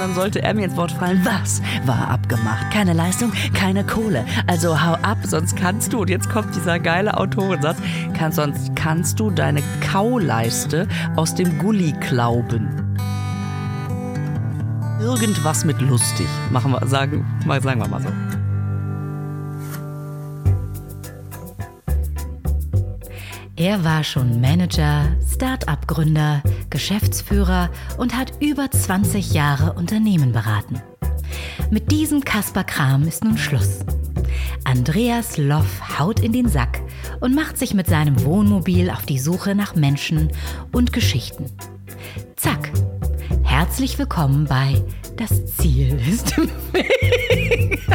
dann sollte er mir ins Wort fallen. Was war abgemacht? Keine Leistung, keine Kohle. Also hau ab, sonst kannst du, und jetzt kommt dieser geile Autorensatz, kann, sonst kannst du deine Kauleiste aus dem Gully klauben. Irgendwas mit lustig, machen wir, sagen, sagen wir mal so. Er war schon Manager, Start-up-Gründer, Geschäftsführer und hat über 20 Jahre Unternehmen beraten. Mit diesem Kasper Kram ist nun Schluss. Andreas Loff haut in den Sack und macht sich mit seinem Wohnmobil auf die Suche nach Menschen und Geschichten. Zack. Herzlich willkommen bei Das Ziel ist im Weg.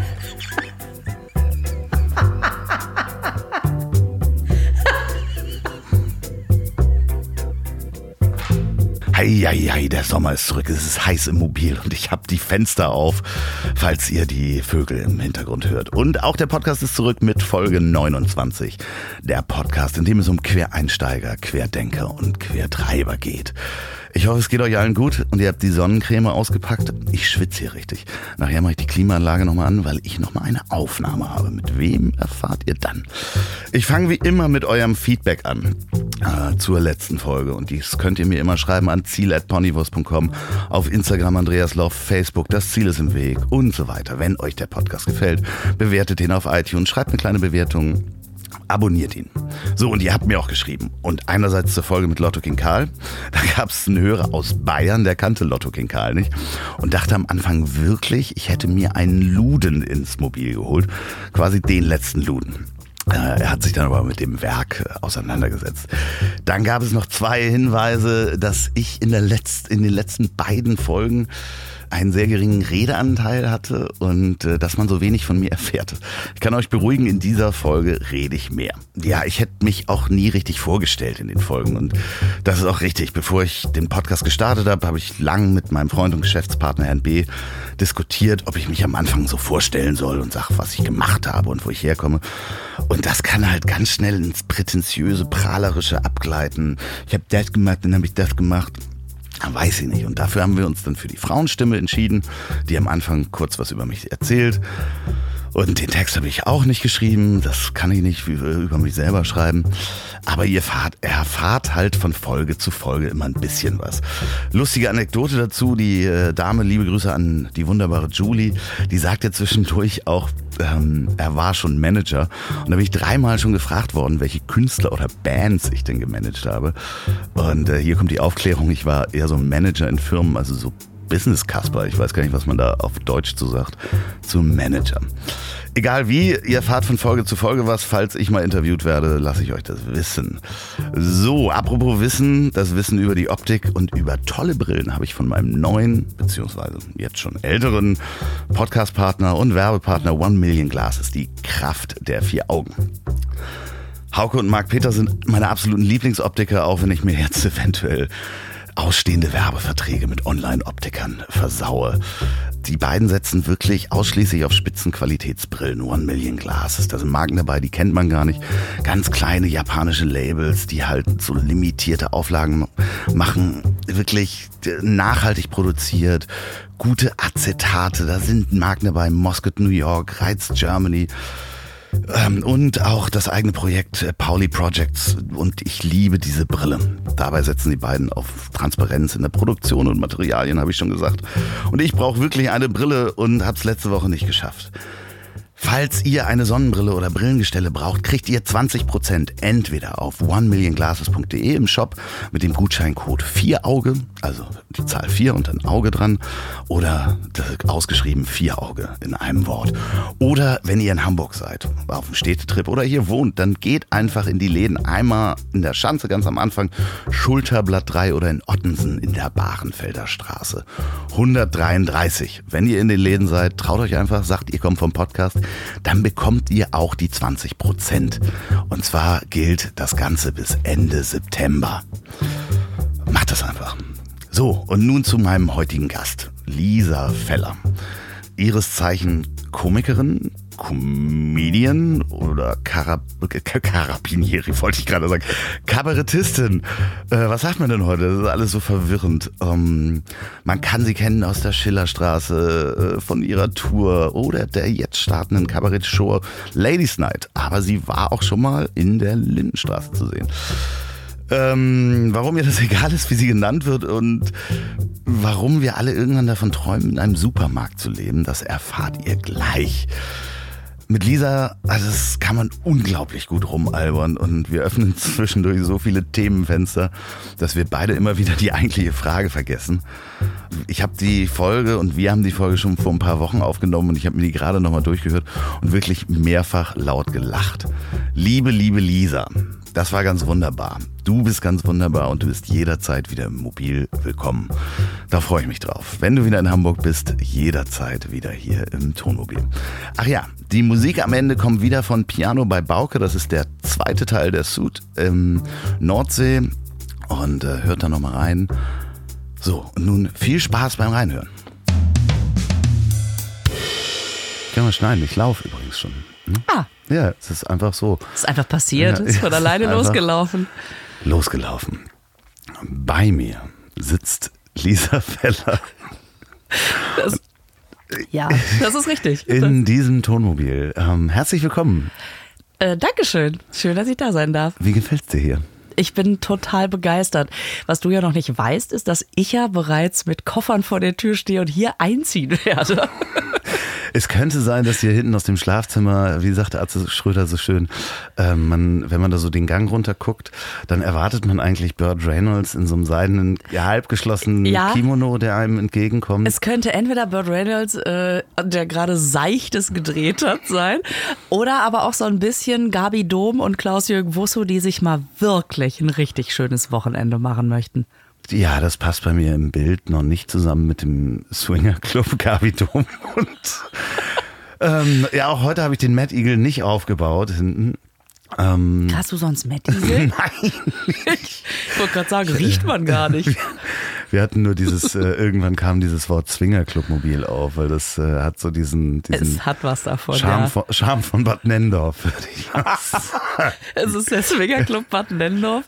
Eieiei, der Sommer ist zurück. Es ist heiß im Mobil und ich habe die Fenster auf, falls ihr die Vögel im Hintergrund hört. Und auch der Podcast ist zurück mit Folge 29. Der Podcast, in dem es um Quereinsteiger, Querdenker und Quertreiber geht. Ich hoffe, es geht euch allen gut und ihr habt die Sonnencreme ausgepackt. Ich schwitze hier richtig. Nachher mache ich die Klimaanlage nochmal an, weil ich nochmal eine Aufnahme habe. Mit wem erfahrt ihr dann? Ich fange wie immer mit eurem Feedback an äh, zur letzten Folge und dies könnt ihr mir immer schreiben an ziel.ponywurst.com, auf Instagram Andreas Lauf, Facebook, das Ziel ist im Weg und so weiter. Wenn euch der Podcast gefällt, bewertet ihn auf iTunes, schreibt eine kleine Bewertung abonniert ihn. So, und ihr habt mir auch geschrieben. Und einerseits zur Folge mit Lotto King Karl. Da gab es einen Hörer aus Bayern, der kannte Lotto King Karl nicht. Und dachte am Anfang wirklich, ich hätte mir einen Luden ins Mobil geholt. Quasi den letzten Luden. Äh, er hat sich dann aber mit dem Werk äh, auseinandergesetzt. Dann gab es noch zwei Hinweise, dass ich in, der Letzt, in den letzten beiden Folgen einen sehr geringen Redeanteil hatte und äh, dass man so wenig von mir erfährt. Ich kann euch beruhigen, in dieser Folge rede ich mehr. Ja, ich hätte mich auch nie richtig vorgestellt in den Folgen und das ist auch richtig. Bevor ich den Podcast gestartet habe, habe ich lang mit meinem Freund und Geschäftspartner Herrn B. diskutiert, ob ich mich am Anfang so vorstellen soll und sage, was ich gemacht habe und wo ich herkomme. Und das kann halt ganz schnell ins prätentiöse, prahlerische abgleiten. Ich habe das gemacht, dann habe ich das gemacht. Weiß ich nicht. Und dafür haben wir uns dann für die Frauenstimme entschieden, die am Anfang kurz was über mich erzählt. Und den Text habe ich auch nicht geschrieben, das kann ich nicht über mich selber schreiben. Aber ihr erfahrt, erfahrt halt von Folge zu Folge immer ein bisschen was. Lustige Anekdote dazu, die äh, Dame, liebe Grüße an die wunderbare Julie, die sagt ja zwischendurch auch, ähm, er war schon Manager. Und da bin ich dreimal schon gefragt worden, welche Künstler oder Bands ich denn gemanagt habe. Und äh, hier kommt die Aufklärung, ich war eher so ein Manager in Firmen, also so Business Casper, ich weiß gar nicht, was man da auf Deutsch zu sagt, zum Manager. Egal wie, ihr fahrt von Folge zu Folge was. Falls ich mal interviewt werde, lasse ich euch das wissen. So, apropos Wissen, das Wissen über die Optik und über tolle Brillen habe ich von meinem neuen, beziehungsweise jetzt schon älteren Podcast-Partner und Werbepartner One Million Glasses, die Kraft der vier Augen. Hauke und Marc Peter sind meine absoluten Lieblingsoptiker, auch wenn ich mir jetzt eventuell ausstehende Werbeverträge mit Online-Optikern versaue. Die beiden setzen wirklich ausschließlich auf Spitzenqualitätsbrillen. One Million Glasses. Da sind Marken dabei, die kennt man gar nicht. Ganz kleine japanische Labels, die halt so limitierte Auflagen machen. Wirklich nachhaltig produziert. Gute Acetate. Da sind Marken dabei. Moscow, New York, Reiz Germany. Ähm, und auch das eigene Projekt äh, Pauli Projects. Und ich liebe diese Brille. Dabei setzen die beiden auf Transparenz in der Produktion und Materialien, habe ich schon gesagt. Und ich brauche wirklich eine Brille und habe es letzte Woche nicht geschafft. Falls ihr eine Sonnenbrille oder Brillengestelle braucht, kriegt ihr 20% entweder auf onemillionglasses.de im Shop mit dem Gutscheincode 4auge, also die Zahl 4 und ein Auge dran, oder ausgeschrieben 4 Auge in einem Wort. Oder wenn ihr in Hamburg seid, auf dem Städtetrip oder hier wohnt, dann geht einfach in die Läden. Einmal in der Schanze ganz am Anfang, Schulterblatt 3 oder in Ottensen in der Barenfelder Straße. 133. Wenn ihr in den Läden seid, traut euch einfach, sagt, ihr kommt vom Podcast dann bekommt ihr auch die 20 Prozent. Und zwar gilt das Ganze bis Ende September. Macht das einfach. So, und nun zu meinem heutigen Gast, Lisa Feller. Ihres Zeichen Komikerin, Comedian oder Karab Karabinieri, wollte ich gerade sagen. Kabarettistin. Äh, was sagt man denn heute? Das ist alles so verwirrend. Ähm, man kann sie kennen aus der Schillerstraße, äh, von ihrer Tour oder der jetzt startenden Kabarettshow Ladies Night. Aber sie war auch schon mal in der Lindenstraße zu sehen. Ähm, warum mir das egal ist, wie sie genannt wird und warum wir alle irgendwann davon träumen, in einem Supermarkt zu leben, das erfahrt ihr gleich. Mit Lisa, also das kann man unglaublich gut rumalbern und wir öffnen zwischendurch so viele Themenfenster, dass wir beide immer wieder die eigentliche Frage vergessen. Ich habe die Folge und wir haben die Folge schon vor ein paar Wochen aufgenommen und ich habe mir die gerade nochmal durchgehört und wirklich mehrfach laut gelacht. Liebe, liebe Lisa, das war ganz wunderbar. Du bist ganz wunderbar und du bist jederzeit wieder mobil willkommen. Da freue ich mich drauf. Wenn du wieder in Hamburg bist, jederzeit wieder hier im Tonmobil. Ach ja, die Musik am Ende kommt wieder von Piano bei Bauke. Das ist der zweite Teil der Suit im Nordsee. Und äh, hört da nochmal rein. So, und nun viel Spaß beim Reinhören. Können wir schneiden. Ich laufe übrigens schon. Hm? Ah. Ja, es ist einfach so. Es ist einfach passiert, Ja, ist von alleine einfach- losgelaufen. Losgelaufen. Bei mir sitzt Lisa Feller Das, ja, das ist richtig. in diesem Tonmobil. Ähm, herzlich willkommen. Äh, Dankeschön. Schön, dass ich da sein darf. Wie gefällt's dir hier? Ich bin total begeistert. Was du ja noch nicht weißt, ist, dass ich ja bereits mit Koffern vor der Tür stehe und hier einziehen werde. Es könnte sein, dass hier hinten aus dem Schlafzimmer, wie sagte Atze Schröder so schön, ähm, man, wenn man da so den Gang runter guckt, dann erwartet man eigentlich Burt Reynolds in so einem seidenen, halbgeschlossenen Ja. Kimono, der einem entgegenkommt. Es könnte entweder Burt Reynolds, äh, der gerade Seichtes gedreht hat, sein, oder aber auch so ein bisschen Gabi Dom und Klaus-Jürgen Wusso, die sich mal wirklich ein richtig schönes Wochenende machen möchten. Ja, das passt bei mir im Bild noch nicht zusammen mit dem Swinger Club Gabi Dom. Und ähm, ja, auch heute habe ich den Mad Eagle nicht aufgebaut hinten. Ähm, Hast du sonst Matt Eagle? nein, Ich wollte gerade sagen, riecht man gar nicht. wir hatten nur dieses, äh, irgendwann kam dieses Wort Swinger Club Mobil auf, weil das äh, hat so diesen, diesen Es hat was davon, Charme, ja. von, Charme von Bad Nendorf. Es ist der Swingerclub Bad Nendorf.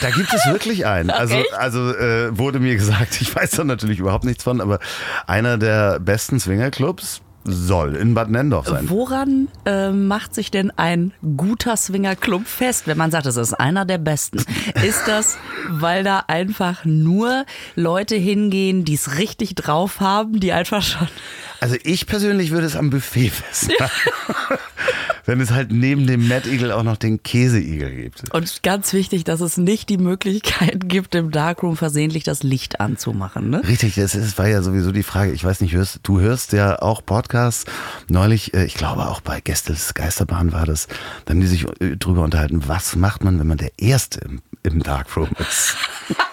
Da gibt es wirklich einen. Also, Echt? also äh, wurde mir gesagt, ich weiß da natürlich überhaupt nichts von, aber einer der besten Swingerclubs soll in Bad Nendorf sein. Woran äh, macht sich denn ein guter Swingerclub fest, wenn man sagt, es ist einer der besten? Ist das, weil da einfach nur Leute hingehen, die es richtig drauf haben, die einfach schon. Also ich persönlich würde es am Buffet festmachen. Wenn es halt neben dem Mad Eagle auch noch den Käseigel gibt. Und ganz wichtig, dass es nicht die Möglichkeit gibt, im Darkroom versehentlich das Licht anzumachen. Ne? Richtig, das ist, war ja sowieso die Frage. Ich weiß nicht, hörst, du hörst ja auch Podcasts. Neulich, äh, ich glaube auch bei Gästes Geisterbahn war das, da haben die sich äh, drüber unterhalten, was macht man, wenn man der Erste im, im Darkroom ist.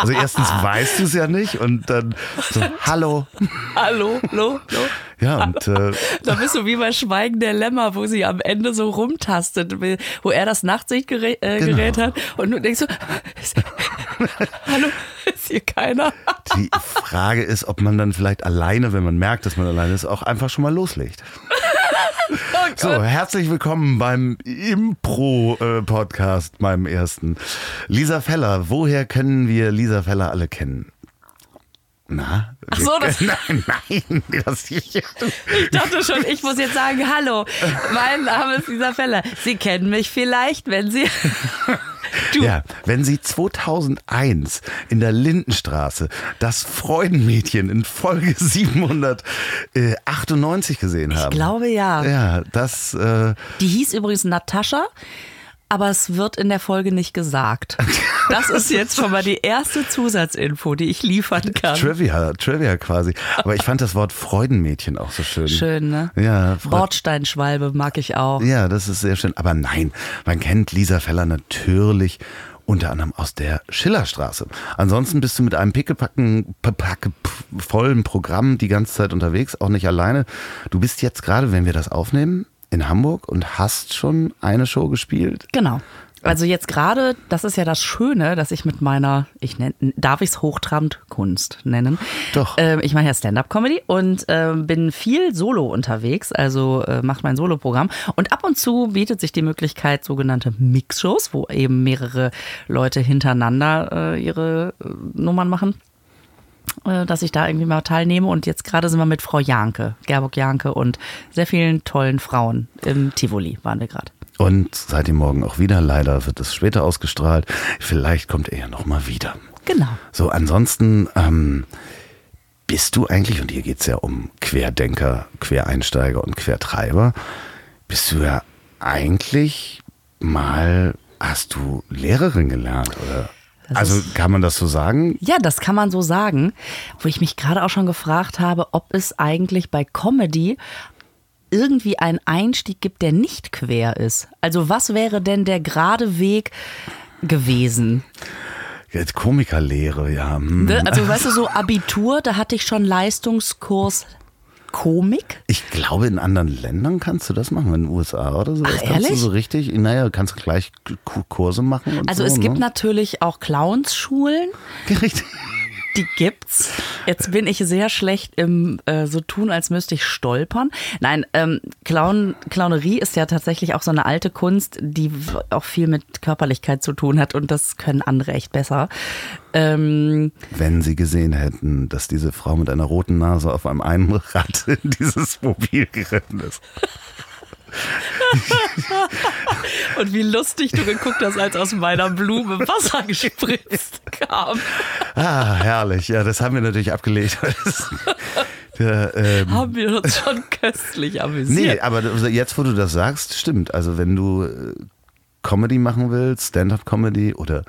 Also erstens weißt du es ja nicht und dann so, hallo. Hallo, hallo, hallo. Ja, und äh, Da bist du wie bei Schweigen der Lämmer, wo sie am Ende so rumtastet, wo er das Nachtsichtgerät äh, Genau. Hat und du denkst so, hallo, ist hier keiner? die Frage ist, ob man dann vielleicht alleine, wenn man merkt, dass man alleine ist, auch einfach schon mal loslegt. So, herzlich willkommen beim Impro-Podcast, meinem ersten. Lisa Feller, woher können wir Lisa Feller alle kennen? Na? Ach so, das- Nein, nein, das Ich dachte schon, ich muss jetzt sagen, hallo, mein Name ist Lisa Feller. Sie kennen mich vielleicht, wenn Sie... Du, Ja, wenn Sie 2001 in der Lindenstraße das Freudenmädchen in Folge 798 gesehen haben. ich glaube ja. Ja, das, äh, Die hieß übrigens Natascha, aber es wird in der Folge nicht gesagt. Das ist jetzt schon mal die erste Zusatzinfo, die ich liefern kann. Trivia, Trivia quasi. Aber ich fand das Wort Freudenmädchen auch so schön. Schön, ne? Ja, Freud Bordsteinschwalbe mag ich auch. ja, das ist sehr schön. Aber nein, man kennt Lisa Feller natürlich unter anderem aus der Schillerstraße. Ansonsten bist du mit einem pickepacken, packe, pf- vollen Programm die ganze Zeit unterwegs, auch nicht alleine. Du bist jetzt gerade, wenn wir das aufnehmen, in Hamburg und hast schon eine Show gespielt. Genau. Also jetzt gerade, das ist ja das Schöne, dass ich mit meiner, ich nenn, darf ich es hochtrabend Kunst nennen. Doch. Ähm, ich mache ja Stand-up-Comedy und äh, bin viel solo unterwegs, also äh, mache mein Solo-Programm. Und ab und zu bietet sich die Möglichkeit sogenannte Mix-Shows, wo eben mehrere Leute hintereinander äh, ihre äh, Nummern machen dass ich da irgendwie mal teilnehme. Und jetzt gerade sind wir mit Frau Janke, Gerburg Janke und sehr vielen tollen Frauen im Tivoli waren wir gerade. Und seid ihr morgen auch wieder. Leider wird es später ausgestrahlt. Vielleicht kommt er ja nochmal wieder. Genau. So, ansonsten ähm, bist du eigentlich, und hier geht es ja um Querdenker, Quereinsteiger und Quertreiber, bist du ja eigentlich mal, hast du Lehrerin gelernt, oder? Das also kann man das so sagen? Ja, das kann man so sagen. Wo ich mich gerade auch schon gefragt habe, ob es eigentlich bei Comedy irgendwie einen Einstieg gibt, der nicht quer ist. Also was wäre denn der gerade Weg gewesen? Jetzt Komikerlehre, ja. hm. Ne? Also weißt du, so Abitur, da hatte ich schon Leistungskurs Komik. Ich glaube, in anderen Ländern kannst du das machen, in den USA oder so. Ach, kannst du so richtig, naja, kannst du gleich Kurse machen Also so. es gibt ne? natürlich auch Clownsschulen. Richtig. Die gibt's. Jetzt bin ich sehr schlecht im äh, so tun, als müsste ich stolpern. Nein, ähm, Clown, Clownerie ist ja tatsächlich auch so eine alte Kunst, die auch viel mit Körperlichkeit zu tun hat und das können andere echt besser. Ähm, Wenn sie gesehen hätten, dass diese Frau mit einer roten Nase auf einem Einrad in dieses Mobil geritten ist. und wie lustig du geguckt hast, als aus meiner Blume Wasser gespritzt kam. Ah, herrlich. Ja, das haben wir natürlich abgelegt. Der, ähm, Haben wir uns schon köstlich nee, amüsiert. aber jetzt, wo du das sagst, stimmt. Also wenn du äh, Comedy machen willst, Stand-up-Comedy oder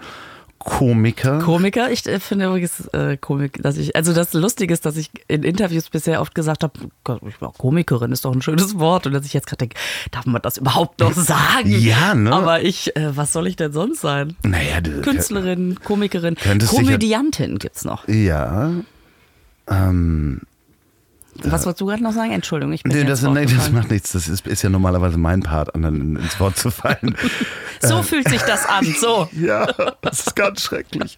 Komiker. Komiker, ich äh, finde übrigens äh, Komik, dass ich, also das Lustige ist, dass ich in Interviews bisher oft gesagt habe, ich bin auch Komikerin, ist doch ein schönes Wort. Und dass ich jetzt gerade denke, darf man das überhaupt noch sagen? Ja, ne? Aber ich, äh, was soll ich denn sonst sein? naja, du, Künstlerin, Komikerin, dich ja- Komödiantin gibt's noch. Ja. Ähm, Was wolltest du gerade noch sagen? Entschuldigung, ich bin nee, das, nee, das macht nichts. Das ist, ist ja normalerweise mein Part, anderen ins Wort zu fallen. So fühlt sich das an, so. Ja, das ist ganz schrecklich.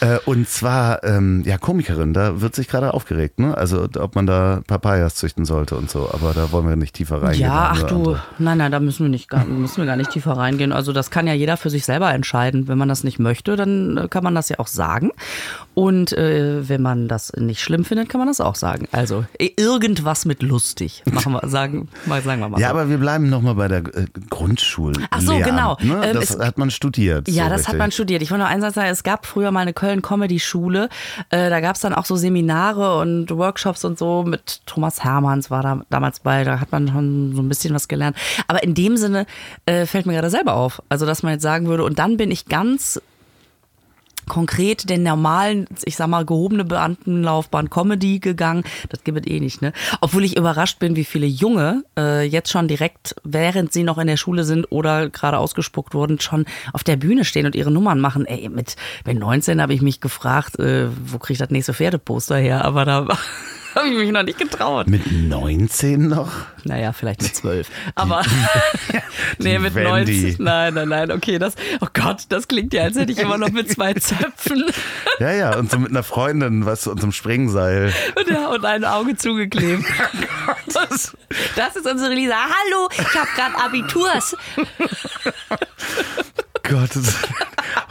Äh, und zwar, ähm, ja, Komikerin, da wird sich gerade aufgeregt, ne? Also, ob man da Papayas züchten sollte und so. Aber da wollen wir nicht tiefer reingehen. Ja, ach du, andere- nein, nein, da müssen wir nicht, gar, müssen wir gar nicht tiefer reingehen. Also das kann ja jeder für sich selber entscheiden. Wenn man das nicht möchte, dann äh, kann man das ja auch sagen. Und äh, wenn man das nicht schlimm findet, kann man das auch sagen. Also irgendwas mit lustig, machen wir, sagen, mal sagen wir mal. Ja, aber wir bleiben nochmal bei der äh, Grundschule. Ach so, genau. Ne? Ähm, Das hat man studiert. Ja, so das richtig. hat man studiert. Ich wollte noch eins sagen, es gab früher mal eine Köln-Comedy-Schule. Äh, da gab es dann auch so Seminare und Workshops und so mit Thomas Hermanns war da damals bei. Da hat man schon so ein bisschen was gelernt. Aber in dem Sinne äh, fällt mir gerade selber auf. Also, dass man jetzt sagen würde, und dann bin ich ganz konkret den normalen, ich sag mal, gehobene Beamtenlaufbahn Comedy gegangen. Das gibt es eh nicht, ne? Obwohl ich überrascht bin, wie viele Junge äh, jetzt schon direkt, während sie noch in der Schule sind oder gerade ausgespuckt wurden, schon auf der Bühne stehen und ihre Nummern machen. Ey, mit, mit 19 habe ich mich gefragt, äh, wo kriege ich das nächste Pferdeposter her? Aber da habe ich mich noch nicht getraut. Mit 19 noch? Naja, vielleicht mit zwölf. Aber nee, mit Wendy. 90. Nein, nein, nein. Okay, das. Oh Gott, das klingt ja, als hätte ich immer noch mit zwei Zöpfen Ja, ja, und so mit einer Freundin, was und so einem Springseil. und, ja, und ein Auge zugeklebt. Das, das ist unsere Lisa. Hallo, ich habe gerade Abiturs. Gott,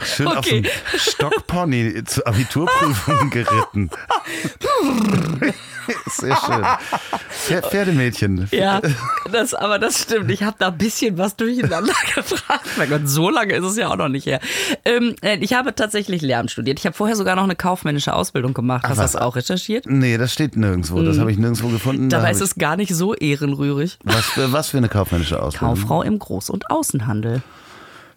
schön auf Okay. einem Stockpony zur Abiturprüfung geritten. Sehr schön. Pfer- Pferdemädchen. Ja, das, aber das stimmt. Ich habe da ein bisschen was durcheinander gefragt. Mein Gott, so lange ist es ja auch noch nicht her. Ähm, äh, ich habe tatsächlich Lehramt studiert. Ich habe vorher sogar noch eine kaufmännische Ausbildung gemacht. Hast du das auch recherchiert? Nee, das steht nirgendwo. Das habe ich nirgendwo gefunden. Da Dabei hab ist es gar nicht so ehrenrührig. was, was für eine kaufmännische Ausbildung? Kauffrau im Groß- und Außenhandel.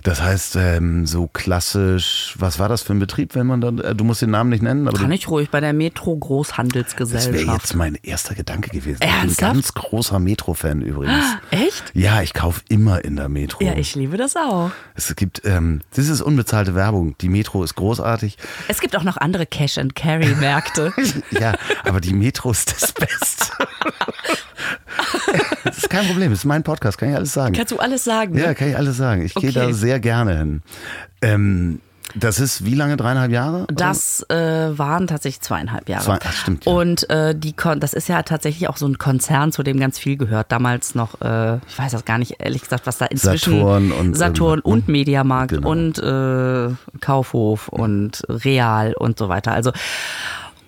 Das heißt, ähm, so klassisch, was war das für ein Betrieb, wenn man dann, äh, du musst den Namen nicht nennen, aber Kann ich ruhig bei der Metro das wäre Großhandelsgesellschaft. jetzt mein erster Gedanke gewesen. Ich Ernsthaft? bin ein ganz großer Metro-Fan übrigens. Echt? Ja, ich kaufe immer in der Metro. Ja, ich liebe das auch. Es gibt, ähm, das ist unbezahlte Werbung. Die Metro ist großartig. Es gibt auch noch andere Cash-and-Carry-Märkte. Ja, aber die Metro ist das Beste. Das ist kein Problem, das ist mein Podcast, kann ich alles sagen. Kannst du alles sagen? Ja, Ne? kann ich alles sagen. Ich gehe Okay. da sehr gerne hin. Ähm, das ist wie lange? Dreieinhalb Jahre? Das äh, waren tatsächlich zweieinhalb Jahre. Zwei- ach, stimmt, ja. Und äh, die Kon das ist ja tatsächlich auch so ein Konzern, zu dem ganz viel gehört. Damals noch, äh, ich weiß das gar nicht, ehrlich gesagt, was da inzwischen Saturn und- Saturn ähm, und Mediamarkt genau. und äh, Kaufhof und Real und so weiter. Also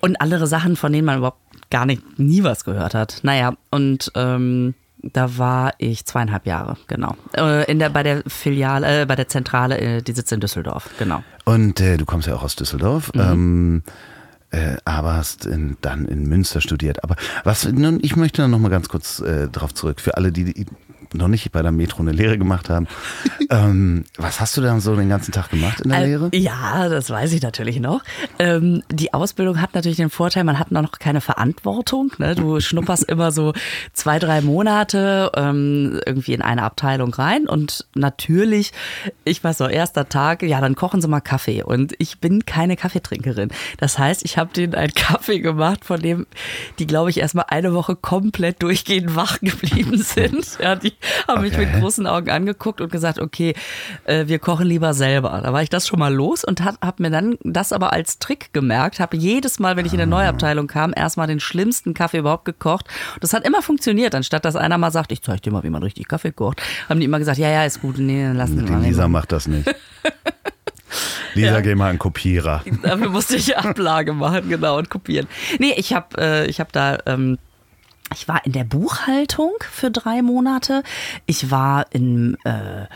und andere Sachen, von denen man überhaupt gar nicht nie was gehört hat. Naja, und ähm, da war ich zweieinhalb Jahre, genau. Äh, in der, bei der Filiale, äh, bei der Zentrale, äh, die sitzt in Düsseldorf, genau. Und äh, du kommst ja auch aus Düsseldorf. Mhm. Ähm, äh, aber hast in, dann in Münster studiert. Aber was, nun, ich möchte noch mal ganz kurz äh, darauf zurück, für alle, die, die noch nicht bei der Metro eine Lehre gemacht haben. ähm, was hast du dann so den ganzen Tag gemacht in der Äh, Lehre? Ja, das weiß ich natürlich noch. Ähm, die Ausbildung hat natürlich den Vorteil, man hat noch keine Verantwortung. Ne? Du schnupperst immer so zwei, drei Monate ähm, irgendwie in eine Abteilung rein und natürlich, ich weiß noch, erster Tag, ja, dann kochen sie mal Kaffee und ich bin keine Kaffeetrinkerin. Das heißt, ich habe denen einen Kaffee gemacht, von dem die, glaube ich, erstmal eine Woche komplett durchgehend wach geblieben sind. Ja, die haben mich mit Okay. großen Augen angeguckt und gesagt, okay, äh, wir kochen lieber selber. Da war ich das schon mal los und habe hab mir dann das aber als Trick gemerkt, habe jedes Mal, wenn ich in eine neue Abteilung kam, erstmal den schlimmsten Kaffee überhaupt gekocht. Das hat immer funktioniert, anstatt dass einer mal sagt, ich zeige dir mal, wie man richtig Kaffee kocht, haben die immer gesagt, ja, ja, ist gut, nee, dann wir Die mal. Lisa macht das nicht. Lisa, Ja. geh mal einen Kopierer. Dafür musste ich Ablage machen, genau, und kopieren. Nee, ich habe äh, ich hab da, ähm, ich war in der Buchhaltung für drei Monate. Ich war in äh,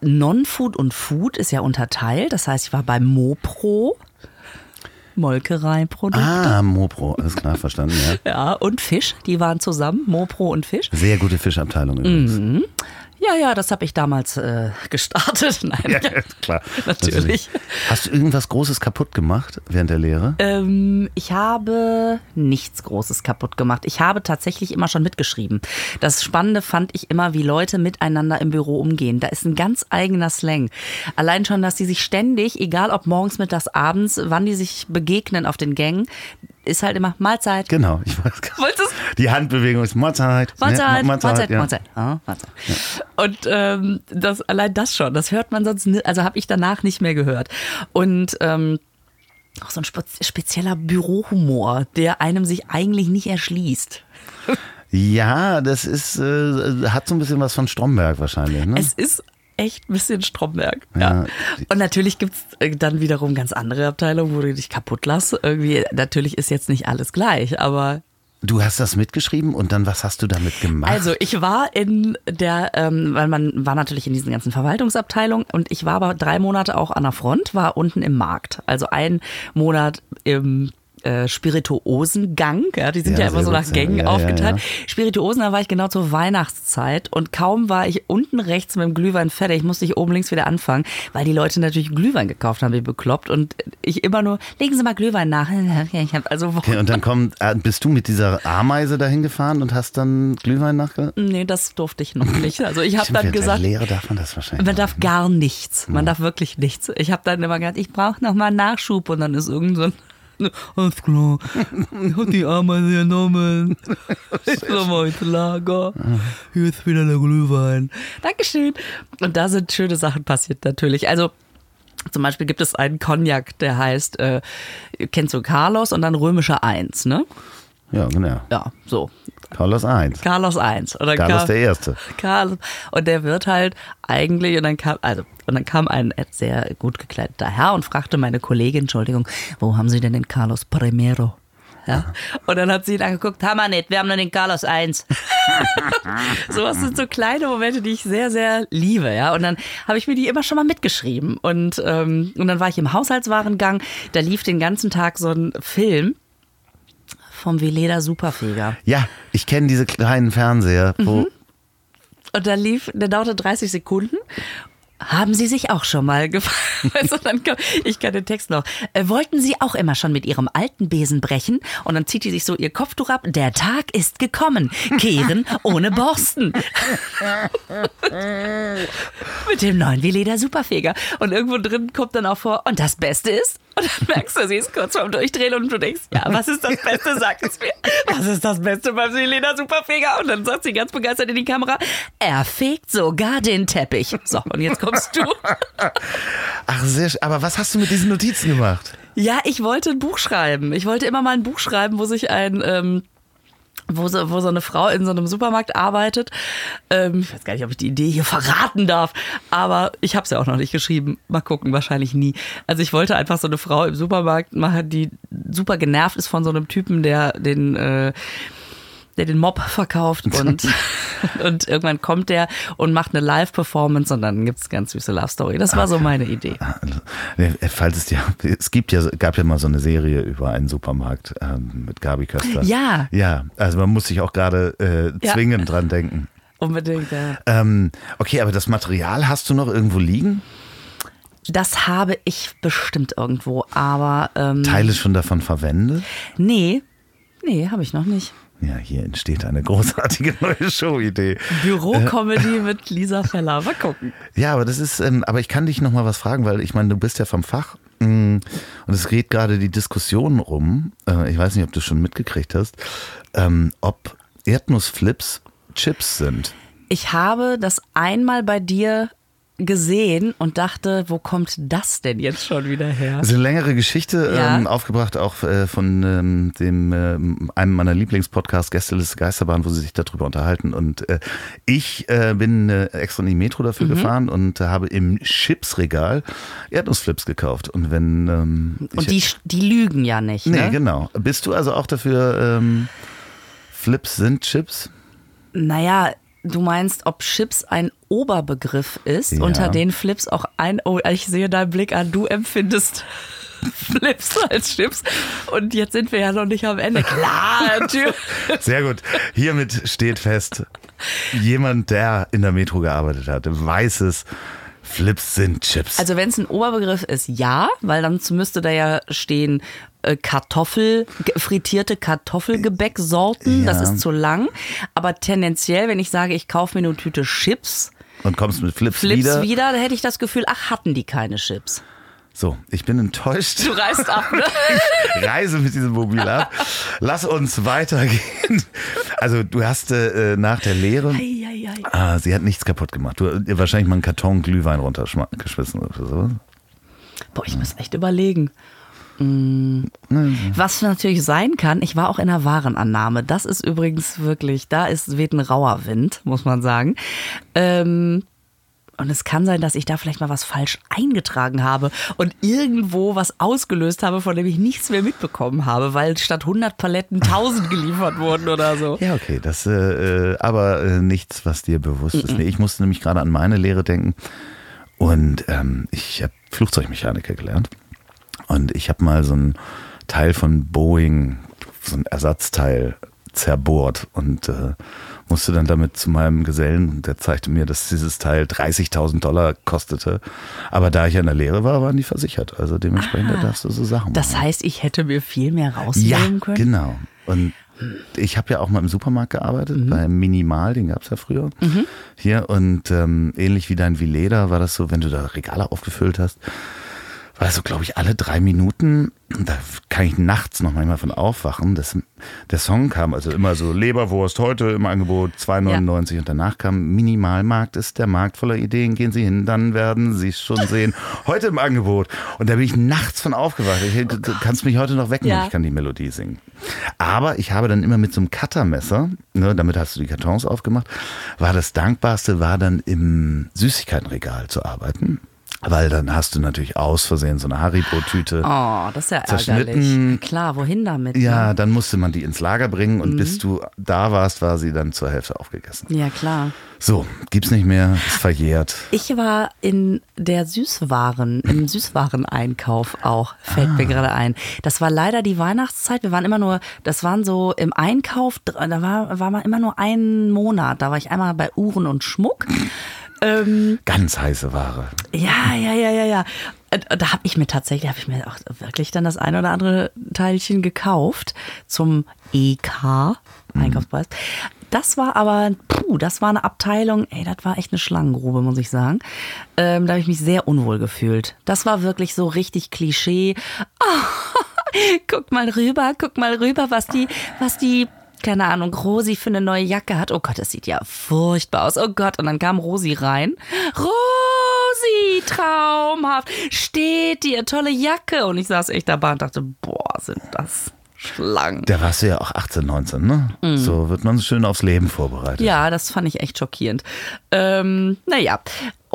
Non-Food und Food ist ja unterteilt. Das heißt, ich war bei Mopro, Molkereiprodukte. Ah, Mopro, alles klar, verstanden, ja. Ja, und Fisch, die waren zusammen, Mopro und Fisch. Sehr gute Fischabteilung übrigens. Mhm. Ja, ja, das habe ich damals äh, gestartet. Nein, Ja, klar. Natürlich. Hast du irgendwas Großes kaputt gemacht während der Lehre? Ähm, ich habe nichts Großes kaputt gemacht. Ich habe tatsächlich immer schon mitgeschrieben. Das Spannende fand ich immer, wie Leute miteinander im Büro umgehen. Da ist ein ganz eigener Slang. Allein schon, dass die sich ständig, egal ob morgens, mittags, abends, wann die sich begegnen auf den Gängen, ist halt immer Mahlzeit. Genau, ich weiß gar Wolltest Die Handbewegung ist Mahlzeit. Mahlzeit, Ne? Mahlzeit, ja. Mahlzeit. Ah, Mahlzeit. Und ähm, das, allein das schon, das hört man sonst, ni- also habe ich danach nicht mehr gehört. Und ähm, auch so ein spe spezieller Bürohumor, der einem sich eigentlich nicht erschließt. Ja, das ist, äh, hat so ein bisschen was von Stromberg wahrscheinlich. Ne? Es ist echt ein bisschen Stromberg. Ja. Ja. Und natürlich gibt's äh, dann wiederum ganz andere Abteilungen, wo du dich kaputt lässt. Irgendwie, natürlich ist jetzt nicht alles gleich, aber Du hast das mitgeschrieben und dann was hast du damit gemacht? Also ich war in der, ähm, weil man war natürlich in diesen ganzen Verwaltungsabteilungen und ich war aber drei Monate auch an der Front, war unten im Markt. Also ein Monat im äh, Spirituosengang, ja, die sind Ja, ja, immer so nach Gängen ja, aufgeteilt. Spirituosen, da war ich genau zur Weihnachtszeit und kaum war ich unten rechts mit dem Glühwein fertig, musste ich oben links wieder anfangen, weil die Leute natürlich Glühwein gekauft haben, wie bekloppt und ich immer nur, legen Sie mal Glühwein nach. Ich hab also Okay, und dann kommt, äh, bist du mit dieser Ameise dahin gefahren und hast dann Glühwein nachge... Nee, das durfte ich noch nicht. Also ich habe dann gesagt, Lehre darf man das wahrscheinlich. man darf gar nichts. Man darf wirklich nichts. Ich habe dann immer gesagt, ich brauche noch mal Nachschub und dann ist irgend so ein alles klar, ich hab die Ameise genommen. Ich soll mal ins Lager. Hier ist wieder der Glühwein. Dankeschön. Und da sind schöne Sachen passiert natürlich. Also zum Beispiel gibt es einen Cognac, der heißt, äh, kennst du Carlos und dann römischer Eins, ne? Ja, genau. Ja, so. Carlos 1. Carlos Eins. Oder Carlos Car- der Erste. Carlos. Und der wird halt eigentlich, und dann kam, also, und dann kam ein sehr gut gekleideter Herr und fragte meine Kollegin, Entschuldigung, wo haben Sie denn den Carlos Primero? Ja. Und dann hat sie ihn angeguckt, haben wir nicht, wir haben nur den Carlos 1. Sowas sind so kleine Momente, die ich sehr, sehr liebe, ja. Und dann habe ich mir die immer schon mal mitgeschrieben. Und, ähm, und dann war ich im Haushaltswarengang, da lief den ganzen Tag so ein Film vom Veleda Superfeger. Ja, ich kenne diese kleinen Fernseher, wo Und da lief, der dauerte 30 Sekunden. Haben Sie sich auch schon mal gefragt? Also kommt, ich kann den Text noch. Äh, wollten Sie auch immer schon mit Ihrem alten Besen brechen? Und dann zieht die sich so ihr Kopftuch ab. Der Tag ist gekommen. Kehren ohne Borsten. mit dem neuen Veleda Superfeger. Und irgendwo drin kommt dann auch vor, und das Beste ist, und dann merkst du, sie ist kurz vorm Durchdrehen und du denkst, ja, was ist das Beste? Sag es mir. Was ist das Beste beim Veleda Superfeger? Und dann sagt sie ganz begeistert in die Kamera, er fegt sogar den Teppich. So, und jetzt kommst du. Ach, sehr schön. Aber was hast du mit diesen Notizen gemacht? Ja, ich wollte ein Buch schreiben. Ich wollte immer mal ein Buch schreiben, wo sich ein, ähm, wo so, wo so eine Frau in so einem Supermarkt arbeitet. Ähm, ich weiß gar nicht, ob ich die Idee hier verraten darf, aber ich habe es ja auch noch nicht geschrieben. Mal gucken, wahrscheinlich nie. Also ich wollte einfach so eine Frau im Supermarkt machen, die super genervt ist von so einem Typen, der den äh, der den Mob verkauft und, und irgendwann kommt der und macht eine Live-Performance und dann gibt's ganz süße Love-Story. Das war so meine Idee. Falls es ja, es gibt ja, gab ja mal so eine Serie über einen Supermarkt ähm, mit Gabi Köster. Ja. Ja, also man muss sich auch gerade äh, zwingend ja. dran denken. Unbedingt, ja. Ähm, okay, aber das Material hast du noch irgendwo liegen? Das habe ich bestimmt irgendwo, aber. Ähm, Teile schon davon verwendet? Nee, nee, habe ich noch nicht. Ja, hier entsteht eine großartige neue Showidee. Büro-Comedy mit Lisa Feller. Mal gucken. Ja, aber das ist, ähm, aber ich kann dich noch mal was fragen, weil ich meine, du bist ja vom Fach. Mm, und es geht gerade die Diskussion rum, äh, ich weiß nicht, ob du schon mitgekriegt hast, ähm, ob Erdnussflips Chips sind. Ich habe das einmal bei dir gesehen und dachte, wo kommt das denn jetzt schon wieder her? Das ist eine längere Geschichte, Ja. ähm, aufgebracht auch äh, von ähm, dem ähm, einem meiner Lieblingspodcasts, Gästeliste Geisterbahn, wo sie sich darüber unterhalten. Und äh, ich äh, bin äh, extra in die Metro Mhm. dafür gefahren und äh, habe im Chipsregal Erdnussflips gekauft. Und wenn ähm, Und die, die lügen ja nicht. Nee, ne? genau. Bist du also auch dafür, ähm, Flips sind Chips? Naja, du meinst, ob Chips ein Oberbegriff ist, Ja. unter den Flips auch ein, oh, ich sehe deinen Blick an, du empfindest Flips als Chips. Und jetzt sind wir ja noch nicht am Ende. Klar, natürlich. Sehr gut. Hiermit steht fest, jemand, der in der Metro gearbeitet hat, weiß es, Flips sind Chips. Also wenn es ein Oberbegriff ist, ja, weil dann müsste da ja stehen Kartoffel, ge- frittierte Kartoffelgebäcksorten, das Ja. ist zu lang. Aber tendenziell, wenn ich sage, ich kaufe mir eine Tüte Chips, und kommst mit Flips, Flips wieder. wieder, da hätte ich das Gefühl, ach, hatten die keine Chips. So, ich bin enttäuscht. Du reißt ab, ne? Reise mit diesem Mobil ab. Lass uns weitergehen. Also du hast äh, nach der Lehre, Eieiei. ah, sie hat nichts kaputt gemacht. Du hast wahrscheinlich mal einen Karton Glühwein runtergeschmissen oder so. Boah, ich muss echt überlegen. Mm. Was natürlich sein kann, ich war auch in der Warenannahme. Das ist übrigens wirklich, da ist weht ein rauer Wind, muss man sagen. Ähm, und es kann sein, dass ich da vielleicht mal was falsch eingetragen habe und irgendwo was ausgelöst habe, von dem ich nichts mehr mitbekommen habe, weil statt 100 Paletten 1000 geliefert wurden oder so. Ja, okay, das äh, äh, aber äh, nichts, was dir bewusst ist. Nee, ich musste nämlich gerade an meine Lehre denken und ähm, ich habe Flugzeugmechaniker gelernt und ich habe mal so ein Teil von Boeing, so ein Ersatzteil zerbohrt und äh, musste dann damit zu meinem Gesellen, und der zeigte mir, dass dieses Teil 30.000 Dollar kostete. Aber da ich ja in der Lehre war, waren die versichert. Also dementsprechend da darfst du so Sachen machen. Das heißt, ich hätte mir viel mehr Ja, rausnehmen können. genau. Und ich habe ja auch mal im Supermarkt gearbeitet, bei Minimal, den gab's ja früher. Hier und ähm, ähnlich wie dein Vileda war das so, wenn du da Regale aufgefüllt hast, war so, glaube ich, alle drei Minuten, da kann ich nachts noch manchmal von aufwachen, das, der Song kam, also immer so Leberwurst heute im Angebot 2,99 und danach kam Minimalmarkt ist der Markt voller Ideen, gehen Sie hin, dann werden Sie es schon sehen, heute im Angebot. Und da bin ich nachts von aufgewacht. Ich, du kannst mich heute noch wecken Ja. ich kann die Melodie singen. Aber ich habe dann immer mit so einem Cuttermesser, ne, damit hast du die Kartons aufgemacht, war das Dankbarste, war dann im Süßigkeitenregal zu arbeiten. Weil dann hast du natürlich aus Versehen so eine Haribo-Tüte. Oh, das ist ja ärgerlich. Zerschnitten. Klar, wohin damit? Ja, ne? dann musste man die ins Lager bringen und bis du da warst, war sie dann zur Hälfte aufgegessen. Ja, klar. So, gibt's nicht mehr, ist verjährt. Ich war in der Süßwaren, im Süßwareneinkauf auch, fällt Ah. mir gerade ein. Das war leider die Weihnachtszeit. Wir waren immer nur, das waren so im Einkauf, da war, war man immer nur einen Monat. Da war ich einmal bei Uhren und Schmuck. Ähm, Ganz heiße Ware. ja, ja, ja, ja, ja. Äh, Da habe ich mir tatsächlich, habe ich mir auch wirklich dann das ein oder andere Teilchen gekauft zum EK, Einkaufspreis. Das war aber, puh, das war eine Abteilung, ey, das war echt eine Schlangengrube, muss ich sagen. Ähm, da habe ich mich sehr unwohl gefühlt. Das war wirklich so richtig Klischee. guck mal rüber, guck mal rüber, was die, was die, keine Ahnung, Rosi für eine neue Jacke hat. Oh Gott, das sieht ja furchtbar aus. Oh Gott, und dann kam Rosi rein. Rosi, traumhaft, steht dir, tolle Jacke. Und ich saß echt dabei und dachte, boah, sind das Schlangen. Da warst du ja auch 18, 19, ne? So wird man schön aufs Leben vorbereitet. Ja, das fand ich echt schockierend. Ähm, naja.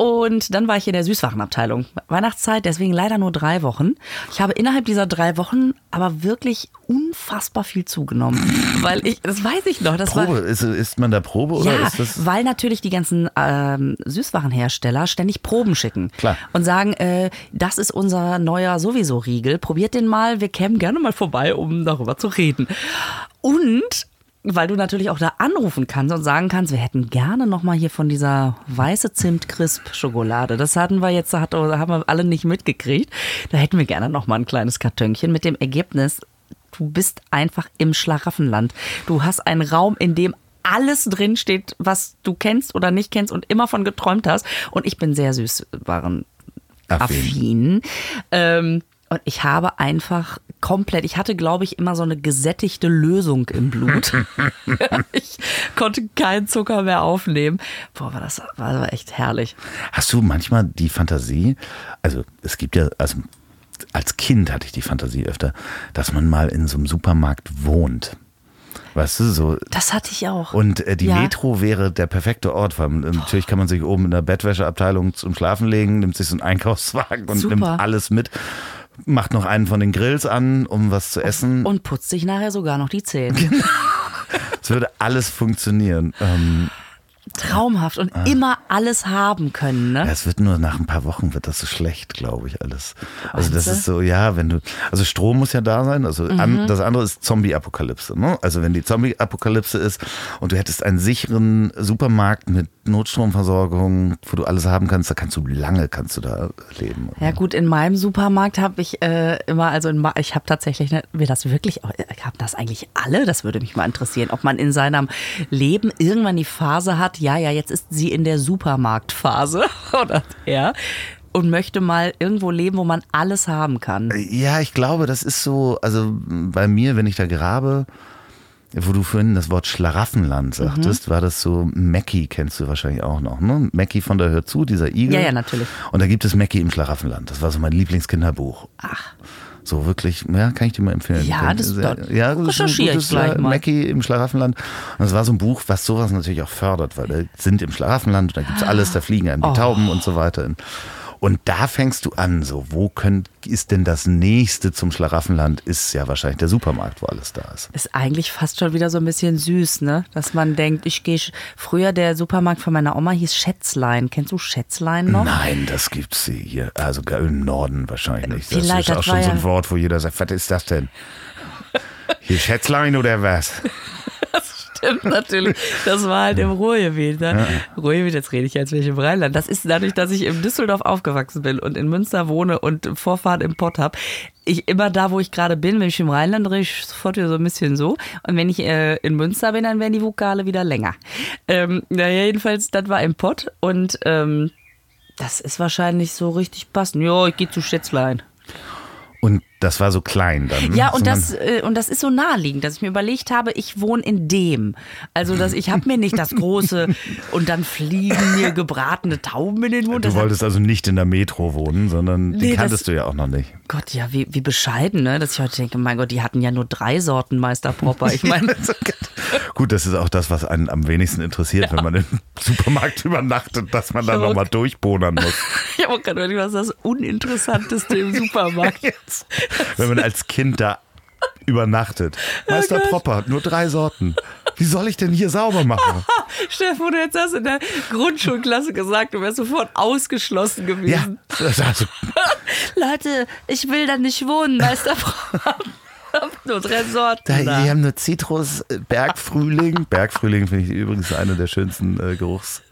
Und dann war ich in der Süßwarenabteilung. Weihnachtszeit, deswegen leider nur drei Wochen. Ich habe innerhalb dieser drei Wochen aber wirklich unfassbar viel zugenommen. Weil ich, das weiß ich noch, das Probe, war. ist, ist man da Probe oder Ja, ist das. weil natürlich die ganzen ähm, Süßwarenhersteller ständig Proben schicken Klar. und sagen, äh, das ist unser neuer sowieso Riegel, probiert den mal, wir kämen gerne mal vorbei, um darüber zu reden. Und weil du natürlich auch da anrufen kannst und sagen kannst, wir hätten gerne noch mal hier von dieser weiße Zimt Crisp Schokolade. Das hatten wir jetzt, hat, haben wir alle nicht mitgekriegt. Da hätten wir gerne noch mal ein kleines Kartönchen mit dem Ergebnis, du bist einfach im Schlaraffenland. Du hast einen Raum, in dem alles drin steht, was du kennst oder nicht kennst und immer von geträumt hast. Und ich bin sehr süßwaren affin. Ähm, und ich habe einfach komplett, ich hatte, glaube ich, immer so eine gesättigte Lösung im Blut. ich konnte keinen Zucker mehr aufnehmen. Boah, war das war echt herrlich. Hast du manchmal die Fantasie, also es gibt ja, also als Kind hatte ich die Fantasie öfter, dass man mal in so einem Supermarkt wohnt. Weißt du, so. Das hatte ich auch. Und äh, die Ja. Metro wäre der perfekte Ort. Weil äh, natürlich kann man sich oben in der Bettwäscheabteilung zum Schlafen legen, nimmt sich so einen Einkaufswagen und Super. nimmt alles mit. Macht noch einen von den Grills an, um was zu essen. Und putzt sich nachher sogar noch die Zähne. Es würde alles funktionieren. Ähm, Traumhaft und immer alles haben können, Ja, ne? es wird nur nach ein paar Wochen wird das so schlecht, glaube ich, alles. Also das ist so, ja, wenn du, also Strom muss ja da sein, also Mhm. an, das andere ist Zombie-Apokalypse, ne? Also wenn die Zombie-Apokalypse ist und du hättest einen sicheren Supermarkt mit Notstromversorgung, wo du alles haben kannst, da kannst du lange, kannst du da leben. Ja gut, in meinem Supermarkt habe ich äh, immer, also in, ich habe tatsächlich, ne, wir das wirklich, haben das eigentlich alle? Das würde mich mal interessieren, ob man in seinem Leben irgendwann die Phase hat, ja, ja, jetzt ist sie in der Supermarktphase oder ja, und möchte mal irgendwo leben, wo man alles haben kann. Ja, ich glaube, das ist so, also bei mir, wenn ich da grabe, wo du vorhin das Wort Schlaraffenland Mhm. sagtest, war das so, Mackie kennst du wahrscheinlich auch noch, ne? Mackie von der Hör zu, dieser Igel. Ja, ja, natürlich. Und da gibt es Mackie im Schlaraffenland. Das war so mein Lieblingskinderbuch. Ach, So wirklich, ja, kann ich dir mal empfehlen. Ja, das- da ja, das recherchiere ich gutes gleich mal. Mackie im Schlaraffenland. Und das war so ein Buch, was sowas natürlich auch fördert, weil da sind im Schlaraffenland und da gibt's alles, da fliegen einem die Oh. Tauben und so weiter. Und da fängst du an, so, wo könnt, ist denn das nächste zum Schlaraffenland? Ist ja wahrscheinlich der Supermarkt, wo alles da ist. ist eigentlich fast schon wieder so ein bisschen süß, ne? Dass man denkt, ich gehe, früher der Supermarkt von meiner Oma hieß Schätzlein. Kennst du Schätzlein noch? Nein, das gibt's hier, also gar im Norden wahrscheinlich. Das Vielleicht, ist auch das schon so ein Wort, wo jeder sagt, was ist das denn? Hier Schätzlein oder was? Stimmt, natürlich. Das war halt im Ruhrgebiet. Ne? Ruhrgebiet, jetzt rede ich als welche im Rheinland. Das ist dadurch, dass ich in Düsseldorf aufgewachsen bin und in Münster wohne und Vorfahren im Pott habe. Ich immer da, wo ich gerade bin, wenn ich im Rheinland rede, ich sofort wieder so ein bisschen so. Und wenn ich äh, in Münster bin, dann werden die Vokale wieder länger. Ähm, naja, jedenfalls, das war im Pott und ähm, das ist wahrscheinlich so richtig passend. Jo, ich gehe zu Schätzlein. Und das war so klein dann. Ja, und sondern- das, äh, und das ist so naheliegend, dass ich mir überlegt habe, ich wohne in dem. Also, dass ich habe mir nicht das große und dann fliegen mir gebratene Tauben in den Mund. Du Das hat- wolltest also nicht in der Metro wohnen, sondern die Nee, kanntest das- du ja auch noch nicht. Gott, ja, wie, wie bescheiden, ne? Dass ich heute denke, mein Gott, die hatten ja nur drei Sorten Meister Popper. Ich meine, Gut, das ist auch das, was einen am wenigsten interessiert, wenn man im Supermarkt übernachtet, dass man dann Aber- nochmal durchbohnern muss. ich habe auch gerade überlegt, was ist das Uninteressanteste im Supermarkt Wenn man als Kind da übernachtet. Meister Gott. Propper hat nur drei Sorten. Wie soll ich denn hier sauber machen? Stefan, du hättest das in der Grundschulklasse gesagt, du wärst sofort ausgeschlossen Ja, gewesen. also, Leute, ich will da nicht wohnen, Meister Popper. nur drei Sorten. Da, die haben nur Zitrus, äh, Bergfrühling. Bergfrühling finde ich übrigens einer der schönsten äh, Geruchs.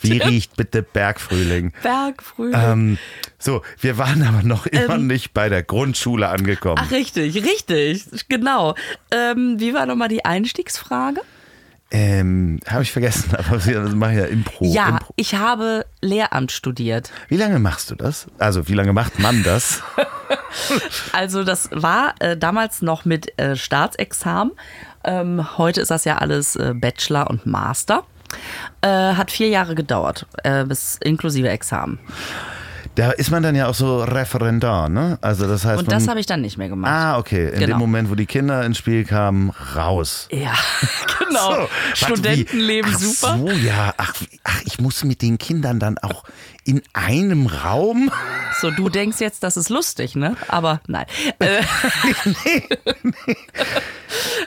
Wie riecht bitte Bergfrühling? Bergfrühling. Ähm, so, wir waren aber noch immer nicht bei der Grundschule angekommen. Ähm. Ach, richtig, richtig, genau. Ähm, wie war nochmal die Einstiegsfrage? Ähm, Habe ich vergessen, aber wir machen ja Impro. ja, Impro. ich habe Lehramt studiert. Wie lange machst du das? Also, wie lange macht man das? Also das war äh, damals noch mit äh, Staatsexamen. Ähm, heute ist das ja alles äh, Bachelor und Master. Äh, hat vier Jahre gedauert, äh, bis inklusive Examen. Da ist man dann ja auch so Referendar, ne? Also, das heißt, Und das habe ich dann nicht mehr gemacht. Ah, okay. In Genau. dem Moment, wo die Kinder ins Spiel kamen, raus. Ja, genau. So, Studentenleben ach super. So, ja. Ach, ach, ich muss mit den Kindern dann auch in einem Raum. So, du denkst jetzt, das ist lustig, ne? Aber nein. Äh,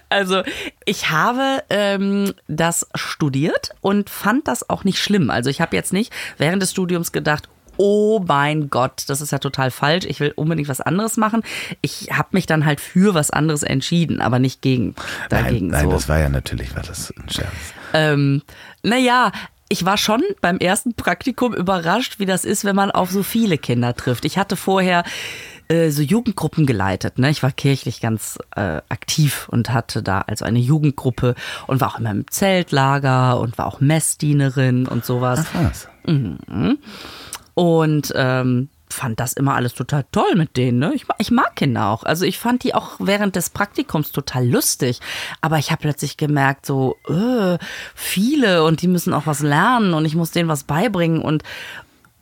Also ich habe ähm, das studiert und fand das auch nicht schlimm. Also ich habe jetzt nicht während des Studiums gedacht, oh mein Gott, das ist ja total falsch. Ich will unbedingt was anderes machen. Ich habe mich dann halt für was anderes entschieden, aber nicht gegen dagegen. nein, nein, so. das war ja natürlich war das ein Scherz. Ähm, naja, ich war schon beim ersten Praktikum überrascht, wie das ist, wenn man auf so viele Kinder trifft. Ich hatte vorher äh, so Jugendgruppen geleitet. Ne? Ich war kirchlich ganz äh, aktiv und hatte da also eine Jugendgruppe und war auch immer im Zeltlager und war auch Messdienerin und sowas. Ach was. Und ähm, fand das immer alles total toll mit denen. Ne? Ich, ich mag Kinder auch. Also ich fand die auch während des Praktikums total lustig. Aber ich habe plötzlich gemerkt, so äh, viele und die müssen auch was lernen und ich muss denen was beibringen. Und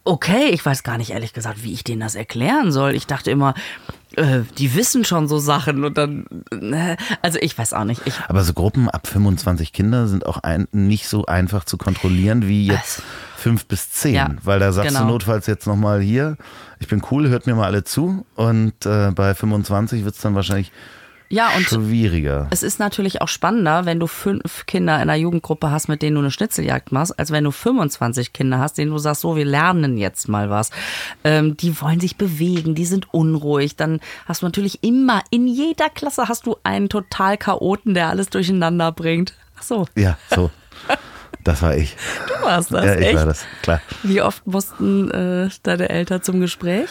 okay, ich weiß gar nicht ehrlich gesagt, wie ich denen das erklären soll. Ich dachte immer, äh, die wissen schon so Sachen und dann, äh, also ich weiß auch nicht. Ich, Aber so Gruppen ab 25 Kinder sind auch ein, nicht so einfach zu kontrollieren wie jetzt fünf bis zehn, Ja, weil da sagst genau. du notfalls jetzt nochmal hier, ich bin cool, hört mir mal alle zu und äh, bei 25 wird es dann wahrscheinlich ja, und schwieriger. Es ist natürlich auch spannender, wenn du fünf Kinder in einer Jugendgruppe hast, mit denen du eine Schnitzeljagd machst, als wenn du 25 Kinder hast, denen du sagst, so, wir lernen jetzt mal was. Ähm, die wollen sich bewegen, die sind unruhig. Dann hast du natürlich immer, in jeder Klasse hast du einen total Chaoten, der alles durcheinander bringt. Ach so, Ja, so. Das war ich. du warst das, ja, ich echt? war das, klar. Wie oft mussten äh, deine Eltern zum Gespräch?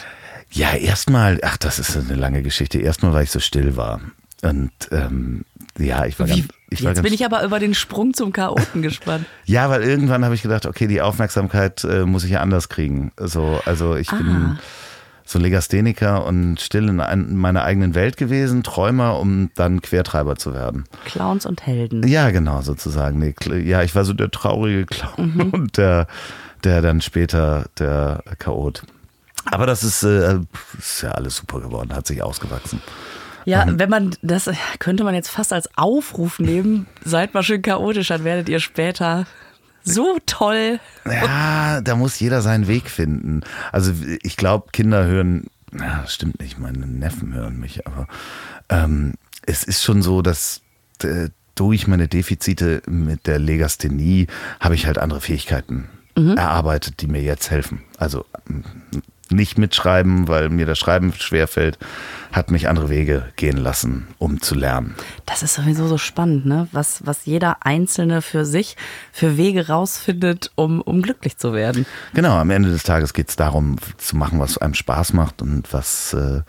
Ja, erstmal, ach, das ist eine lange Geschichte. Erstmal, weil ich so still war. Und ähm, ja, ich war Wie, ganz. Ich war jetzt ganz, bin ich aber über den Sprung zum Chaoten gespannt. Ja, weil irgendwann habe ich gedacht, okay, die Aufmerksamkeit äh, muss ich ja anders kriegen. So, also ich Ah. bin so Legastheniker und still in, ein, in meiner eigenen Welt gewesen, Träumer, um dann Quertreiber zu werden. Clowns und Helden. Ja, genau, sozusagen. Nee, ja, ich war so der traurige Clown und der, der dann später der Chaot. Aber das ist, äh, ist ja alles super geworden, hat sich ausgewachsen. Ja, Mhm. wenn man, das könnte man jetzt fast als Aufruf nehmen, seid mal schön chaotisch, dann werdet ihr später so toll. Ja, da muss jeder seinen Weg finden. Also ich glaube, Kinder hören, na, das stimmt nicht, meine Neffen hören mich, aber ähm, es ist schon so, dass äh, durch meine Defizite mit der Legasthenie habe ich halt andere Fähigkeiten erarbeitet, die mir jetzt helfen. Also nicht mitschreiben, weil mir das Schreiben schwerfällt, hat mich andere Wege gehen lassen, um zu lernen. Das ist sowieso so spannend, ne? Was, was jeder Einzelne für sich für Wege rausfindet, um, um glücklich zu werden. Genau, am Ende des Tages geht es darum, zu machen, was einem Spaß macht und was, äh,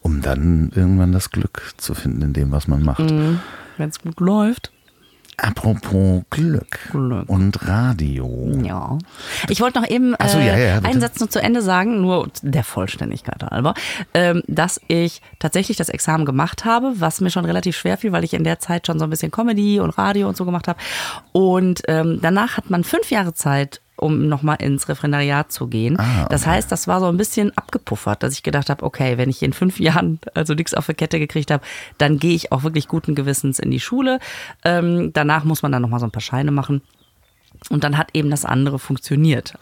um dann irgendwann das Glück zu finden in dem, was man macht. Wenn es gut läuft. Apropos Glück, Glück. und Radio. Ja. Ich wollte noch eben Ach so, äh, ja, ja, bitte. einen Satz nur zu Ende sagen, nur der Vollständigkeit halber, ähm, dass ich tatsächlich das Examen gemacht habe, was mir schon relativ schwer fiel, weil ich in der Zeit schon so ein bisschen Comedy und Radio und so gemacht habe. Und ähm, danach hat man fünf Jahre Zeit, um nochmal ins Referendariat zu gehen. Ah, Das heißt, das war so ein bisschen abgepuffert, dass ich gedacht habe, okay, wenn ich in fünf Jahren also nichts auf der Kette gekriegt habe, dann gehe ich auch wirklich guten Gewissens in die Schule. Ähm, danach muss man dann nochmal so ein paar Scheine machen. Und dann hat eben das andere funktioniert.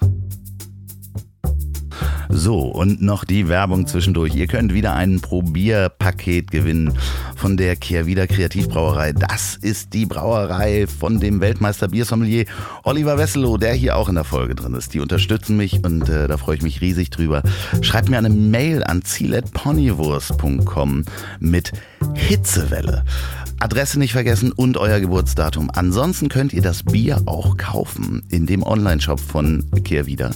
So, und noch die Werbung zwischendurch. Ihr könnt wieder ein Probierpaket gewinnen von der Kehrwieder Kreativbrauerei. Das ist die Brauerei von dem Weltmeister Biersommelier Oliver Wesselow, der hier auch in der Folge drin ist. Die unterstützen mich und äh, da freue ich mich riesig drüber. Schreibt mir eine Mail an ziel.ponywurst.com mit Hitzewelle. Adresse nicht vergessen und euer Geburtsdatum. Ansonsten könnt ihr das Bier auch kaufen in dem Online-Shop von Kehrwieder.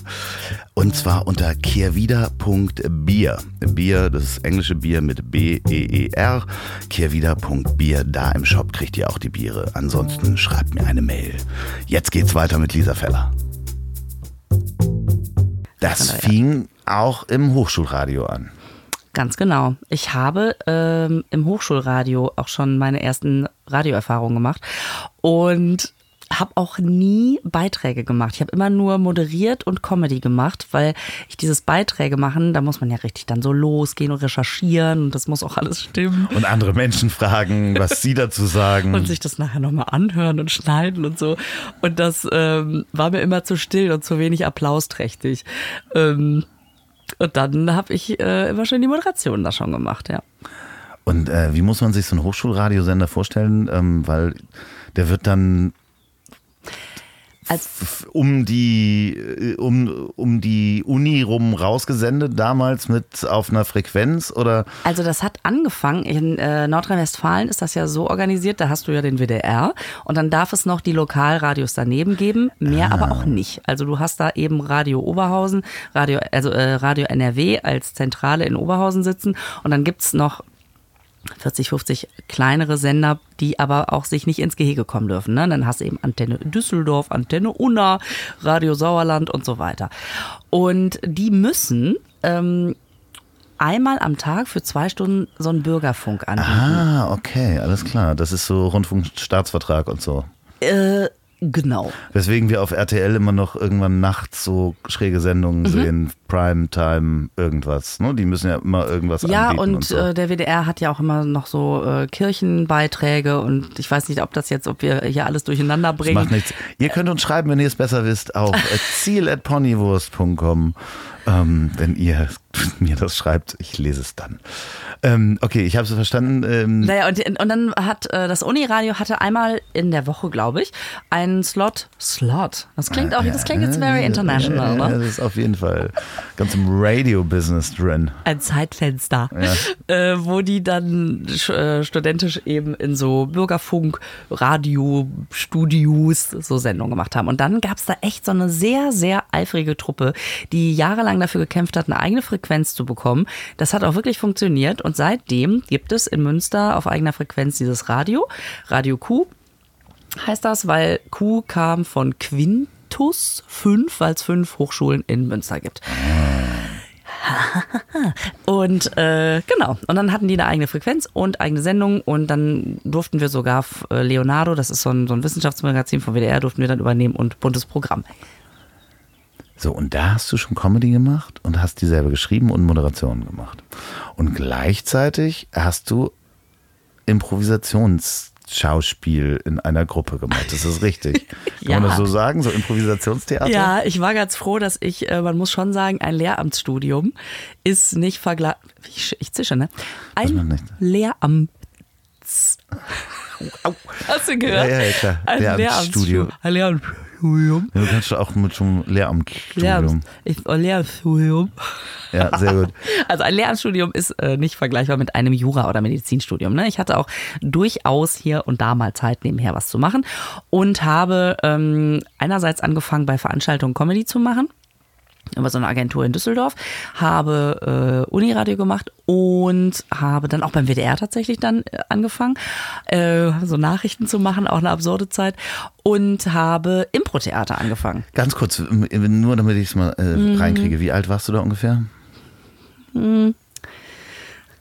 Und zwar unter kehrwieder.bier. Bier, das englische Bier mit B-E-E-R. Kehrwieder.bier. Da im Shop kriegt ihr auch die Biere. Ansonsten schreibt mir eine Mail. Jetzt geht's weiter mit Lisa Feller. Das fing auch im Hochschulradio an. Ganz genau. Ich habe ähm, im Hochschulradio auch schon meine ersten Radioerfahrungen gemacht und habe auch nie Beiträge gemacht. Ich habe immer nur moderiert und Comedy gemacht, weil ich dieses Beiträge machen, da muss man ja richtig dann so losgehen und recherchieren und das muss auch alles stimmen. Und andere Menschen fragen, was sie dazu sagen. Und sich das nachher nochmal anhören und schneiden und so. Und das ähm, war mir immer zu still und zu wenig applausträchtig. Ähm, und dann habe ich äh, immer schon die Moderation da schon gemacht, ja. Und äh, wie muss man sich so einen Hochschulradiosender vorstellen? Ähm, weil der wird dann Als, um die äh, um, um die Uni rum rausgesendet damals mit auf einer Frequenz oder also das hat angefangen, in äh, Nordrhein-Westfalen ist das ja so organisiert, da hast du ja den WDR und dann darf es noch die Lokalradios daneben geben, mehr aber auch nicht. Also du hast da eben Radio Oberhausen, Radio, also äh, Radio NRW als Zentrale in Oberhausen sitzen und dann gibt's noch 40, 50 kleinere Sender, die aber auch sich nicht ins Gehege kommen dürfen. Ne? Dann hast du eben Antenne Düsseldorf, Antenne Unna, Radio Sauerland und so weiter. Und die müssen ähm, einmal am Tag für zwei Stunden so einen Bürgerfunk anbieten. Ah, okay, alles klar. Das ist so Rundfunkstaatsvertrag und so. Äh, genau. Weswegen wir auf RTL immer noch irgendwann nachts so schräge Sendungen Mhm. sehen, Primetime, irgendwas. Ne? Die müssen ja immer irgendwas Ja, anbieten. und, Und, so. äh, der WDR hat ja auch immer noch so äh, Kirchenbeiträge und ich weiß nicht, ob das jetzt, ob wir hier alles durcheinander Das bringen. macht nichts. Ihr könnt uns schreiben, wenn ihr es besser wisst, auf ziel.ponywurst.com. Ähm, wenn ihr mir das schreibt, ich lese es dann. Ähm, okay, ich habe es verstanden. Ähm, Naja, und, und dann hat äh, das Uniradio hatte einmal in der Woche, glaube ich, einen Slot. Slot. Das klingt auch, das klingt jetzt very international, ja, ne? Das ist auf jeden Fall ganz im Radio-Business drin. Ein Zeitfenster, äh, wo die dann äh, studentisch eben in so Bürgerfunk, Radio, Studios so Sendungen gemacht haben. Und dann gab's da echt so eine sehr, sehr eifrige Truppe, die jahrelang dafür gekämpft hat, eine eigene Frequenz zu bekommen. Das hat auch wirklich funktioniert. Und seitdem gibt es in Münster auf eigener Frequenz dieses Radio, Radio Q heißt das, weil Q kam von Quintus 5, weil es fünf Hochschulen in Münster gibt. Und äh, genau, und dann hatten die eine eigene Frequenz und eigene Sendung und dann durften wir sogar äh, Leonardo, das ist so ein, so ein Wissenschaftsmagazin vom WDR, durften wir dann übernehmen und buntes Programm. So, und da hast du schon Comedy gemacht und hast die selber geschrieben und Moderationen gemacht. Und gleichzeitig hast du Improvisationsschauspiel in einer Gruppe gemacht. Das ist richtig. Kann man Ja. das so sagen? So Improvisationstheater? Ja, ich war ganz froh, dass ich, äh, man muss schon sagen, ein Lehramtsstudium ist nicht vergleichbar. Ich, ich zische, ne? Ein. Lehramts. Au. Hast du gehört? Ja, ja, ja, klar. Ein Lehramtsstudium. Lehramtsstu- Ein Lehramtsstudium. Ja, Du kannst auch mit zum Lehramtsstudium. Lehramts, ich, oh, Lehramtsstudium. Ja, sehr gut. Also ein Lehramtsstudium ist äh, nicht vergleichbar mit einem Jura- oder Medizinstudium. Ne? Ich hatte auch durchaus hier und da mal Zeit, nebenher was zu machen und habe ähm, einerseits angefangen, bei Veranstaltungen Comedy zu machen über so eine Agentur in Düsseldorf, habe äh, Uniradio gemacht und habe dann auch beim WDR tatsächlich dann äh, angefangen, äh, so Nachrichten zu machen, auch eine absurde Zeit und habe Impro-Theater angefangen. Ganz kurz, nur damit ich es mal äh, Mhm. reinkriege. Wie alt warst du da ungefähr?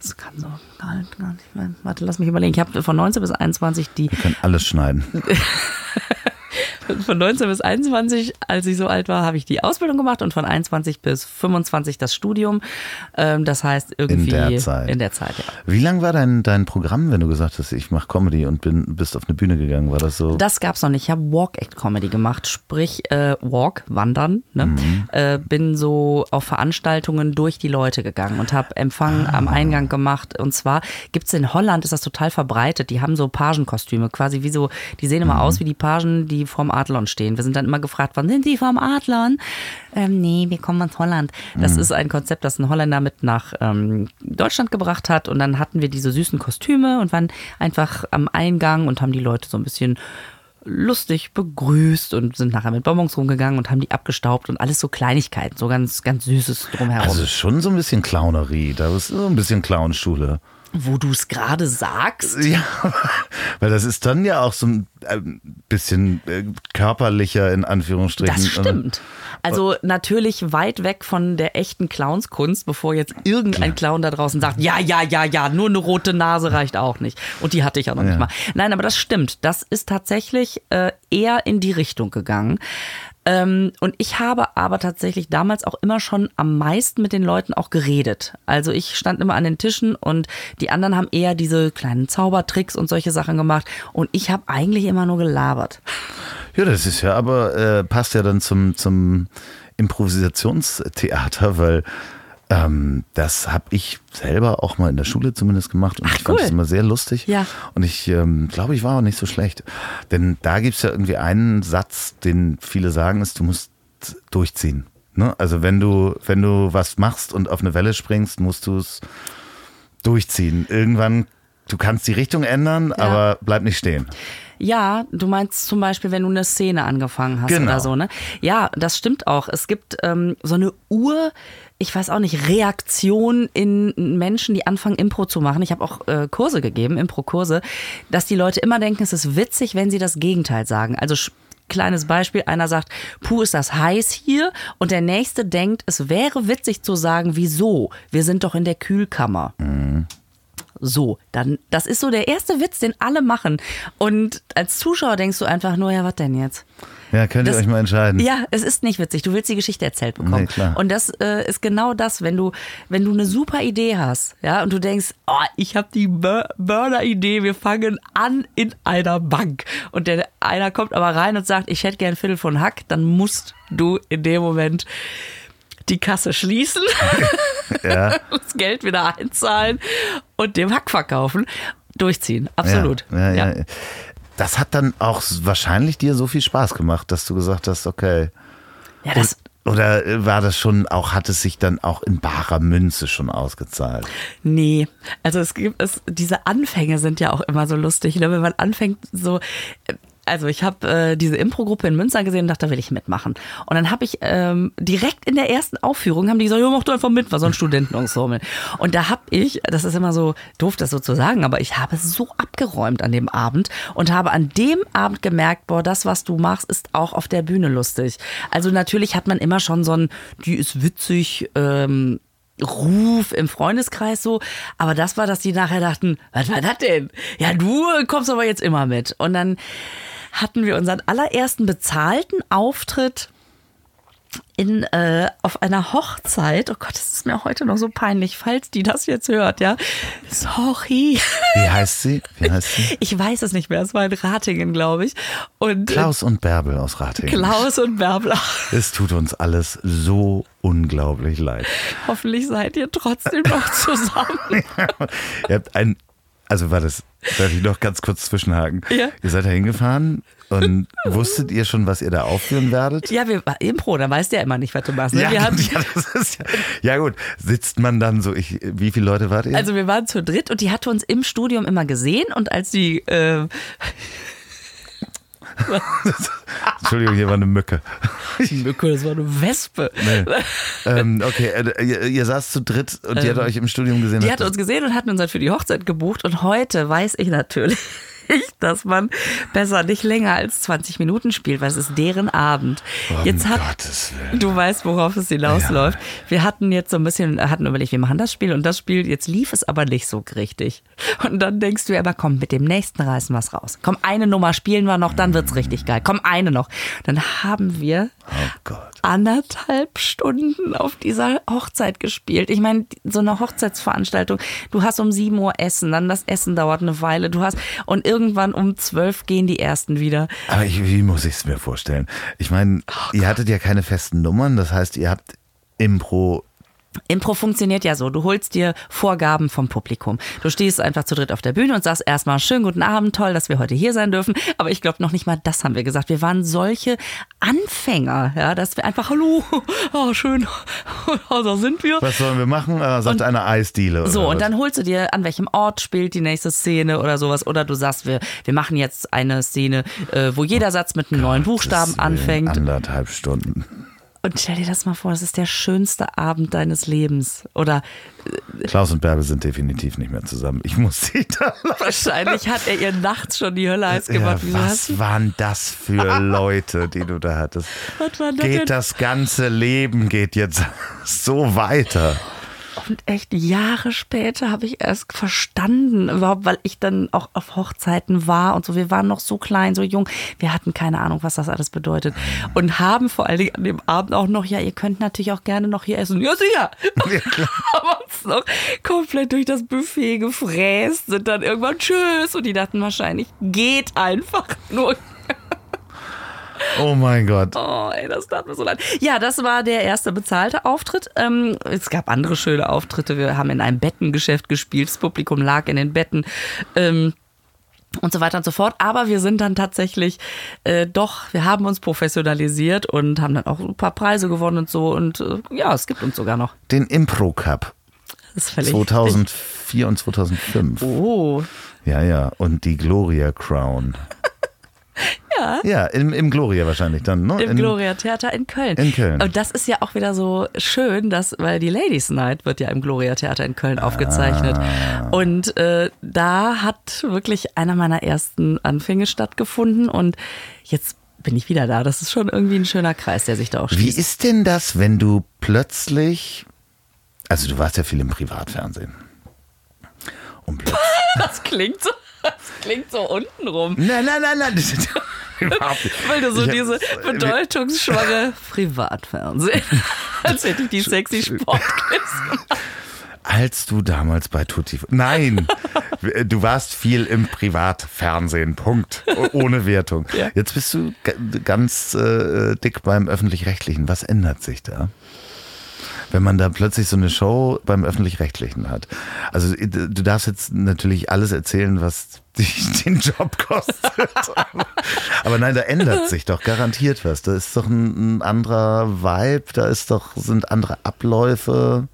Das kann so gar nicht, gar nicht mehr. Warte, lass mich überlegen. Ich habe von 19 bis 21 die Wir können alles schneiden. von 19 bis 21, als ich so alt war, habe ich die Ausbildung gemacht und von 21 bis 25 das Studium. Ähm, das heißt irgendwie der Zeit. In der Zeit, ja. Wie lang war dein, dein Programm, wenn du gesagt hast, ich mache Comedy und bin, bist auf eine Bühne gegangen? War das so? Das gab's noch nicht. Ich habe Walk-Act-Comedy gemacht, sprich äh, Walk, Wandern. Ne? Mhm. Äh, bin so auf Veranstaltungen durch die Leute gegangen und habe Empfang am Ah. Eingang gemacht. Und zwar gibt's in Holland, ist das total verbreitet. Die haben so Pagenkostüme, quasi wie so, die sehen Mhm. immer aus wie die Pagen, die vom Adlon stehen. Wir sind dann immer gefragt worden, sind Sie vom Adlon? Ähm, nee, wir kommen aus Holland. Das ist ein Konzept, das ein Holländer mit nach ähm, Deutschland gebracht hat. Und dann hatten wir diese süßen Kostüme und waren einfach am Eingang und haben die Leute so ein bisschen lustig begrüßt und sind nachher mit Bonbons rumgegangen und haben die abgestaubt und alles so Kleinigkeiten, so ganz, ganz Süßes drumherum. Also schon so ein bisschen Clownerie, da ist so ein bisschen Clownschule. Wo du es gerade sagst. Ja, weil das ist dann ja auch so ein ein bisschen äh, körperlicher in Anführungsstrichen. Das stimmt. Also natürlich weit weg von der echten Clownskunst, bevor jetzt irgendein Clown da draußen sagt, ja, ja, ja, ja, nur eine rote Nase reicht auch nicht. Und die hatte ich auch noch Ja. nicht mal. Nein, aber das stimmt. Das ist tatsächlich äh, eher in die Richtung gegangen. Ähm, und ich habe aber tatsächlich damals auch immer schon am meisten mit den Leuten auch geredet. Also ich stand immer an den Tischen und die anderen haben eher diese kleinen Zaubertricks und solche Sachen gemacht. Und ich habe eigentlich immer nur gelabert. Ja, das ist ja aber, äh, passt ja dann zum, zum Improvisationstheater, weil ähm, das habe ich selber auch mal in der Schule zumindest gemacht und Ach, ich fand cool. es immer sehr lustig. Ja. Und ich ähm, glaube, ich war auch nicht so schlecht. Denn da gibt es ja irgendwie einen Satz, den viele sagen, ist, du musst durchziehen. Ne? Also wenn du, wenn du was machst und auf eine Welle springst, musst du es durchziehen. Irgendwann, du kannst die Richtung ändern, aber bleib nicht stehen. Ja, du meinst zum Beispiel, wenn du eine Szene angefangen hast Genau. oder so, ne? Ja, das stimmt auch. Es gibt ähm, so eine Ur, ich weiß auch nicht, Reaktion in Menschen, die anfangen, Impro zu machen. Ich habe auch äh, Kurse gegeben, Impro-Kurse, dass die Leute immer denken, es ist witzig, wenn sie das Gegenteil sagen. Also Kleines Beispiel, einer sagt, puh, ist das heiß hier? Und der nächste denkt, es wäre witzig zu sagen, wieso? Wir sind doch in der Kühlkammer. So, dann, das ist so der erste Witz, den alle machen. Und als Zuschauer denkst du einfach nur, ja, was denn jetzt? Ja, könnt ihr Das- euch mal entscheiden. Ja, es ist nicht witzig. Du willst die Geschichte erzählt bekommen. Nee, klar. Und das äh, ist genau das, wenn du, wenn du eine super Idee hast, ja, und du denkst, oh, ich habe die Bur- Burner-Idee, wir fangen an in einer Bank. Und der einer kommt aber rein und sagt, ich hätte gern ein Viertel von Hack, dann musst du in dem Moment die Kasse schließen, Ja. das Geld wieder einzahlen und dem Hack verkaufen. Durchziehen, absolut. Ja, ja, ja. Das hat dann auch wahrscheinlich dir so viel Spaß gemacht, dass du gesagt hast, okay. Ja, das, Oder äh, war das schon auch, hat es sich dann auch in barer Münze schon ausgezahlt? Nee, also es gibt es, diese Anfänge sind ja auch immer so lustig, ne? wenn man anfängt so. Also ich habe äh, diese Impro-Gruppe in Münster gesehen und dachte, da will ich mitmachen. Und dann habe ich ähm, direkt in der ersten Aufführung haben die gesagt, ja, mach doch einfach mit, war so ein Studentenensemble. Und da habe ich, das ist immer so doof, das so zu sagen, aber ich habe so abgeräumt an dem Abend und habe an dem Abend gemerkt, boah, das, was du machst, ist auch auf der Bühne lustig. Also natürlich hat man immer schon so ein, die ist witzig, ähm, Ruf im Freundeskreis so, aber das war, dass die nachher dachten, was war das denn? Ja, du kommst aber jetzt immer mit. Und dann hatten wir unseren allerersten bezahlten Auftritt in, äh, auf einer Hochzeit. Oh Gott, das ist mir heute noch so peinlich, falls die das jetzt hört, ja. Sorry. Wie heißt sie? Wie heißt sie? Ich weiß es nicht mehr, es war in Ratingen, glaube ich. Und äh, Klaus und Bärbel aus Ratingen. Klaus und Bärbel, Es tut uns alles so unglaublich leid. hoffentlich seid ihr trotzdem noch zusammen. Ihr habt ein, also war das, darf ich noch ganz kurz zwischenhaken? Ja. Ihr seid da hingefahren und wusstet ihr schon, was ihr da aufführen werdet? Ja, wir Impro, da weißt du ja immer nicht, was du machst. Ne? wir hatten, ja, ja, ja gut, sitzt man dann so, ich, wie viele Leute wart ihr? also wir waren zu dritt und die hatte uns im Studium immer gesehen und als die äh, Entschuldigung, hier war eine Mücke. Mücke, das war eine Wespe. Nee. ähm, okay, äh, ihr, ihr saßt zu dritt und die hat euch im Studium gesehen. Ähm, Die hat hat uns gesehen und hatten uns halt für die Hochzeit gebucht und heute weiß ich natürlich, dass man besser nicht länger als 20 Minuten spielt, weil es ist deren Abend. um Jetzt hat Gottes Willen. Du weißt, worauf es hinausläuft. Wir hatten jetzt so ein bisschen, hatten überlegt, wir machen das Spiel und das Spiel, jetzt lief es aber nicht so richtig. Und dann denkst du aber, komm, mit dem nächsten reißen wir es raus. Komm, eine Nummer spielen wir noch, dann wird's richtig geil. Komm, eine noch. Dann haben wir Oh Gott. anderthalb Stunden auf dieser Hochzeit gespielt. Ich meine, so eine Hochzeitsveranstaltung, du hast um 7 Uhr Essen, dann das Essen dauert eine Weile, du hast, und irgendwann um 12 gehen die ersten wieder. Aber ich, wie muss ich es mir vorstellen? Ich meine, Oh ihr hattet ja keine festen Nummern, das heißt, ihr habt Impro Impro funktioniert ja so, du holst dir Vorgaben vom Publikum. Du stehst einfach zu dritt auf der Bühne und sagst erstmal schönen guten Abend, toll, dass wir heute hier sein dürfen. Aber ich glaube noch nicht mal das haben wir gesagt. Wir waren solche Anfänger, ja, dass wir einfach hallo, oh, schön, da sind wir. Was sollen wir machen? Äh, sagt einer Eisdiele. So, und was? dann holst du dir, an welchem Ort spielt die nächste Szene oder sowas. Oder du sagst, wir, wir machen jetzt eine Szene, äh, wo jeder Satz mit einem neuen Buchstaben anfängt. Anderthalb Stunden. Und stell dir das mal vor, das ist der schönste Abend deines Lebens. Oder Klaus und Bärbe sind definitiv nicht mehr zusammen. Ich muss sie da wahrscheinlich hat er ihr nachts schon die Hölle heiß Ja, gemacht. Du was waren das für Leute, die du da hattest? Was war das denn? Geht das ganze Leben geht jetzt so weiter? Und echt Jahre später habe ich erst verstanden, überhaupt, weil ich dann auch auf Hochzeiten war und so. Wir waren noch so klein, so jung. Wir hatten keine Ahnung, was das alles bedeutet. Und haben vor allen Dingen an dem Abend auch noch, ja, ihr könnt natürlich auch gerne noch hier essen. Ja, sicher. haben uns noch komplett durch das Buffet gefräst, sind dann irgendwann tschüss. Und die dachten wahrscheinlich, geht einfach nur. Oh mein Gott. Oh, ey, das tat mir so leid. Ja, das war der erste bezahlte Auftritt. Ähm, es gab andere schöne Auftritte. Wir haben in einem Bettengeschäft gespielt. Das Publikum lag in den Betten. Ähm, und so weiter und so fort. Aber wir sind dann tatsächlich äh, doch, wir haben uns professionalisiert und haben dann auch ein paar Preise gewonnen und so. Und äh, ja, es gibt uns sogar noch. Den Impro Cup Das ist völlig 2004 und 2005. Oh. Ja, ja. Und die Gloria Crown. Ja. Ja, im, im Gloria wahrscheinlich dann, ne? Im In- Gloria Theater in Köln. In Köln. Und das ist ja auch wieder so schön, dass, weil die Ladies Night wird ja im Gloria Theater in Köln aufgezeichnet. Ah. Und äh, da hat wirklich einer meiner ersten Anfänge stattgefunden und jetzt bin ich wieder da. Das ist schon irgendwie ein schöner Kreis, der sich da auch Wie schließt. ist denn das, wenn du plötzlich, also du warst ja viel im Privatfernsehen. Und Das klingt so, das klingt so untenrum. nein, nein, nein, nein. Weil du so Ich diese bedeutungsschwangere Privatfernsehen. Als hätte ich die sexy Sportquiz gemacht. Als du damals bei Tutti. Nein, du warst viel im Privatfernsehen. Punkt. Ohne Wertung. Ja. Jetzt bist du ga- ganz äh, dick beim Öffentlich-Rechtlichen. Was ändert sich da? Wenn man da plötzlich so eine Show beim Öffentlich-Rechtlichen hat. Also äh, du darfst jetzt natürlich alles erzählen, was dich den Job kostet. Aber nein, da ändert sich doch garantiert was. Da ist doch ein, ein anderer Vibe, da ist doch, sind andere Abläufe.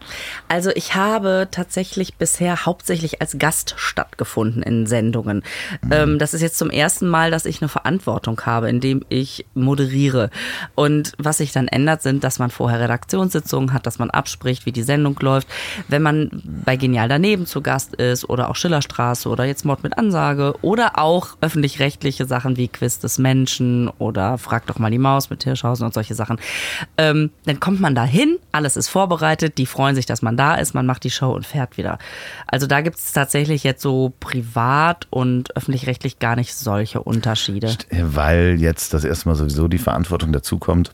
Also ich habe tatsächlich bisher hauptsächlich als Gast stattgefunden in Sendungen. Ähm, das ist jetzt zum ersten Mal, dass ich eine Verantwortung habe, indem ich moderiere. Und was sich dann ändert, sind, dass man vorher Redaktionssitzungen hat, dass man abspricht, wie die Sendung läuft. Wenn man bei Genial daneben zu Gast ist oder auch Schillerstraße oder jetzt Mord mit Ansage oder auch öffentlich-rechtliche Sachen wie Quiz des Menschen oder Frag doch mal die Maus mit Hirschhausen und solche Sachen, ähm, dann kommt man da hin, alles ist vorbereitet, die freuen sich, dass man da ist, man macht die Show und fährt wieder. Also da gibt es tatsächlich jetzt so privat und öffentlich-rechtlich gar nicht solche Unterschiede. weil jetzt das erste Mal sowieso die Verantwortung dazukommt.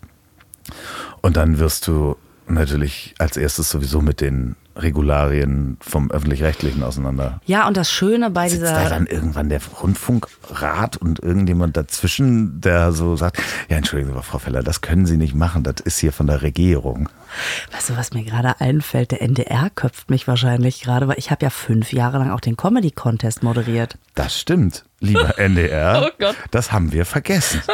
Und dann wirst du natürlich als erstes sowieso mit den Regularien vom Öffentlich-Rechtlichen auseinander. Ja, und das Schöne bei Sitzt da dieser dann irgendwann der Rundfunkrat und irgendjemand dazwischen, der so sagt, ja, entschuldigen Sie Frau Feller, das können Sie nicht machen, das ist hier von der Regierung. Weißt du, was mir gerade einfällt? Der NDR köpft mich wahrscheinlich gerade, weil ich habe ja fünf Jahre lang auch den Comedy Contest moderiert. Das stimmt, lieber NDR. Oh Gott. Das haben wir vergessen.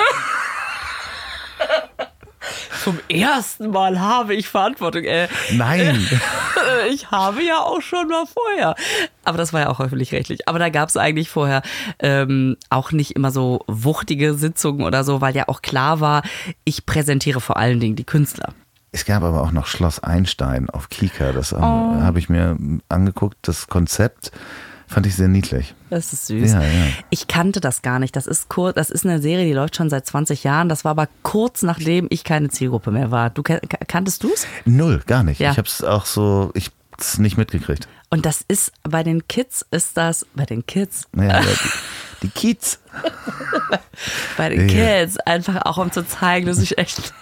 Zum ersten Mal habe ich Verantwortung. Äh, Nein. ich habe ja auch schon mal vorher. Aber das war ja auch öffentlich-rechtlich. Aber da gab es eigentlich vorher ähm, auch nicht immer so wuchtige Sitzungen oder so, weil ja auch klar war, ich präsentiere vor allen Dingen die Künstler. Es gab aber auch noch Schloss Einstein auf Kika. Das ähm, Oh. habe ich mir angeguckt. Das Konzept fand ich sehr niedlich. Das ist süß. Ja, ja. Ich kannte das gar nicht. Das ist kurz, das ist eine Serie, die läuft schon seit 20 Jahren. Das war aber kurz nachdem ich keine Zielgruppe mehr war. Du kan- kanntest du es? Null, gar nicht. Ja. Ich habe es auch so, ich hab's nicht mitgekriegt. Und das ist bei den Kids ist das bei den Kids Ja, die, die Kiez. Bei den Ja. Kids einfach auch um zu zeigen, dass ich echt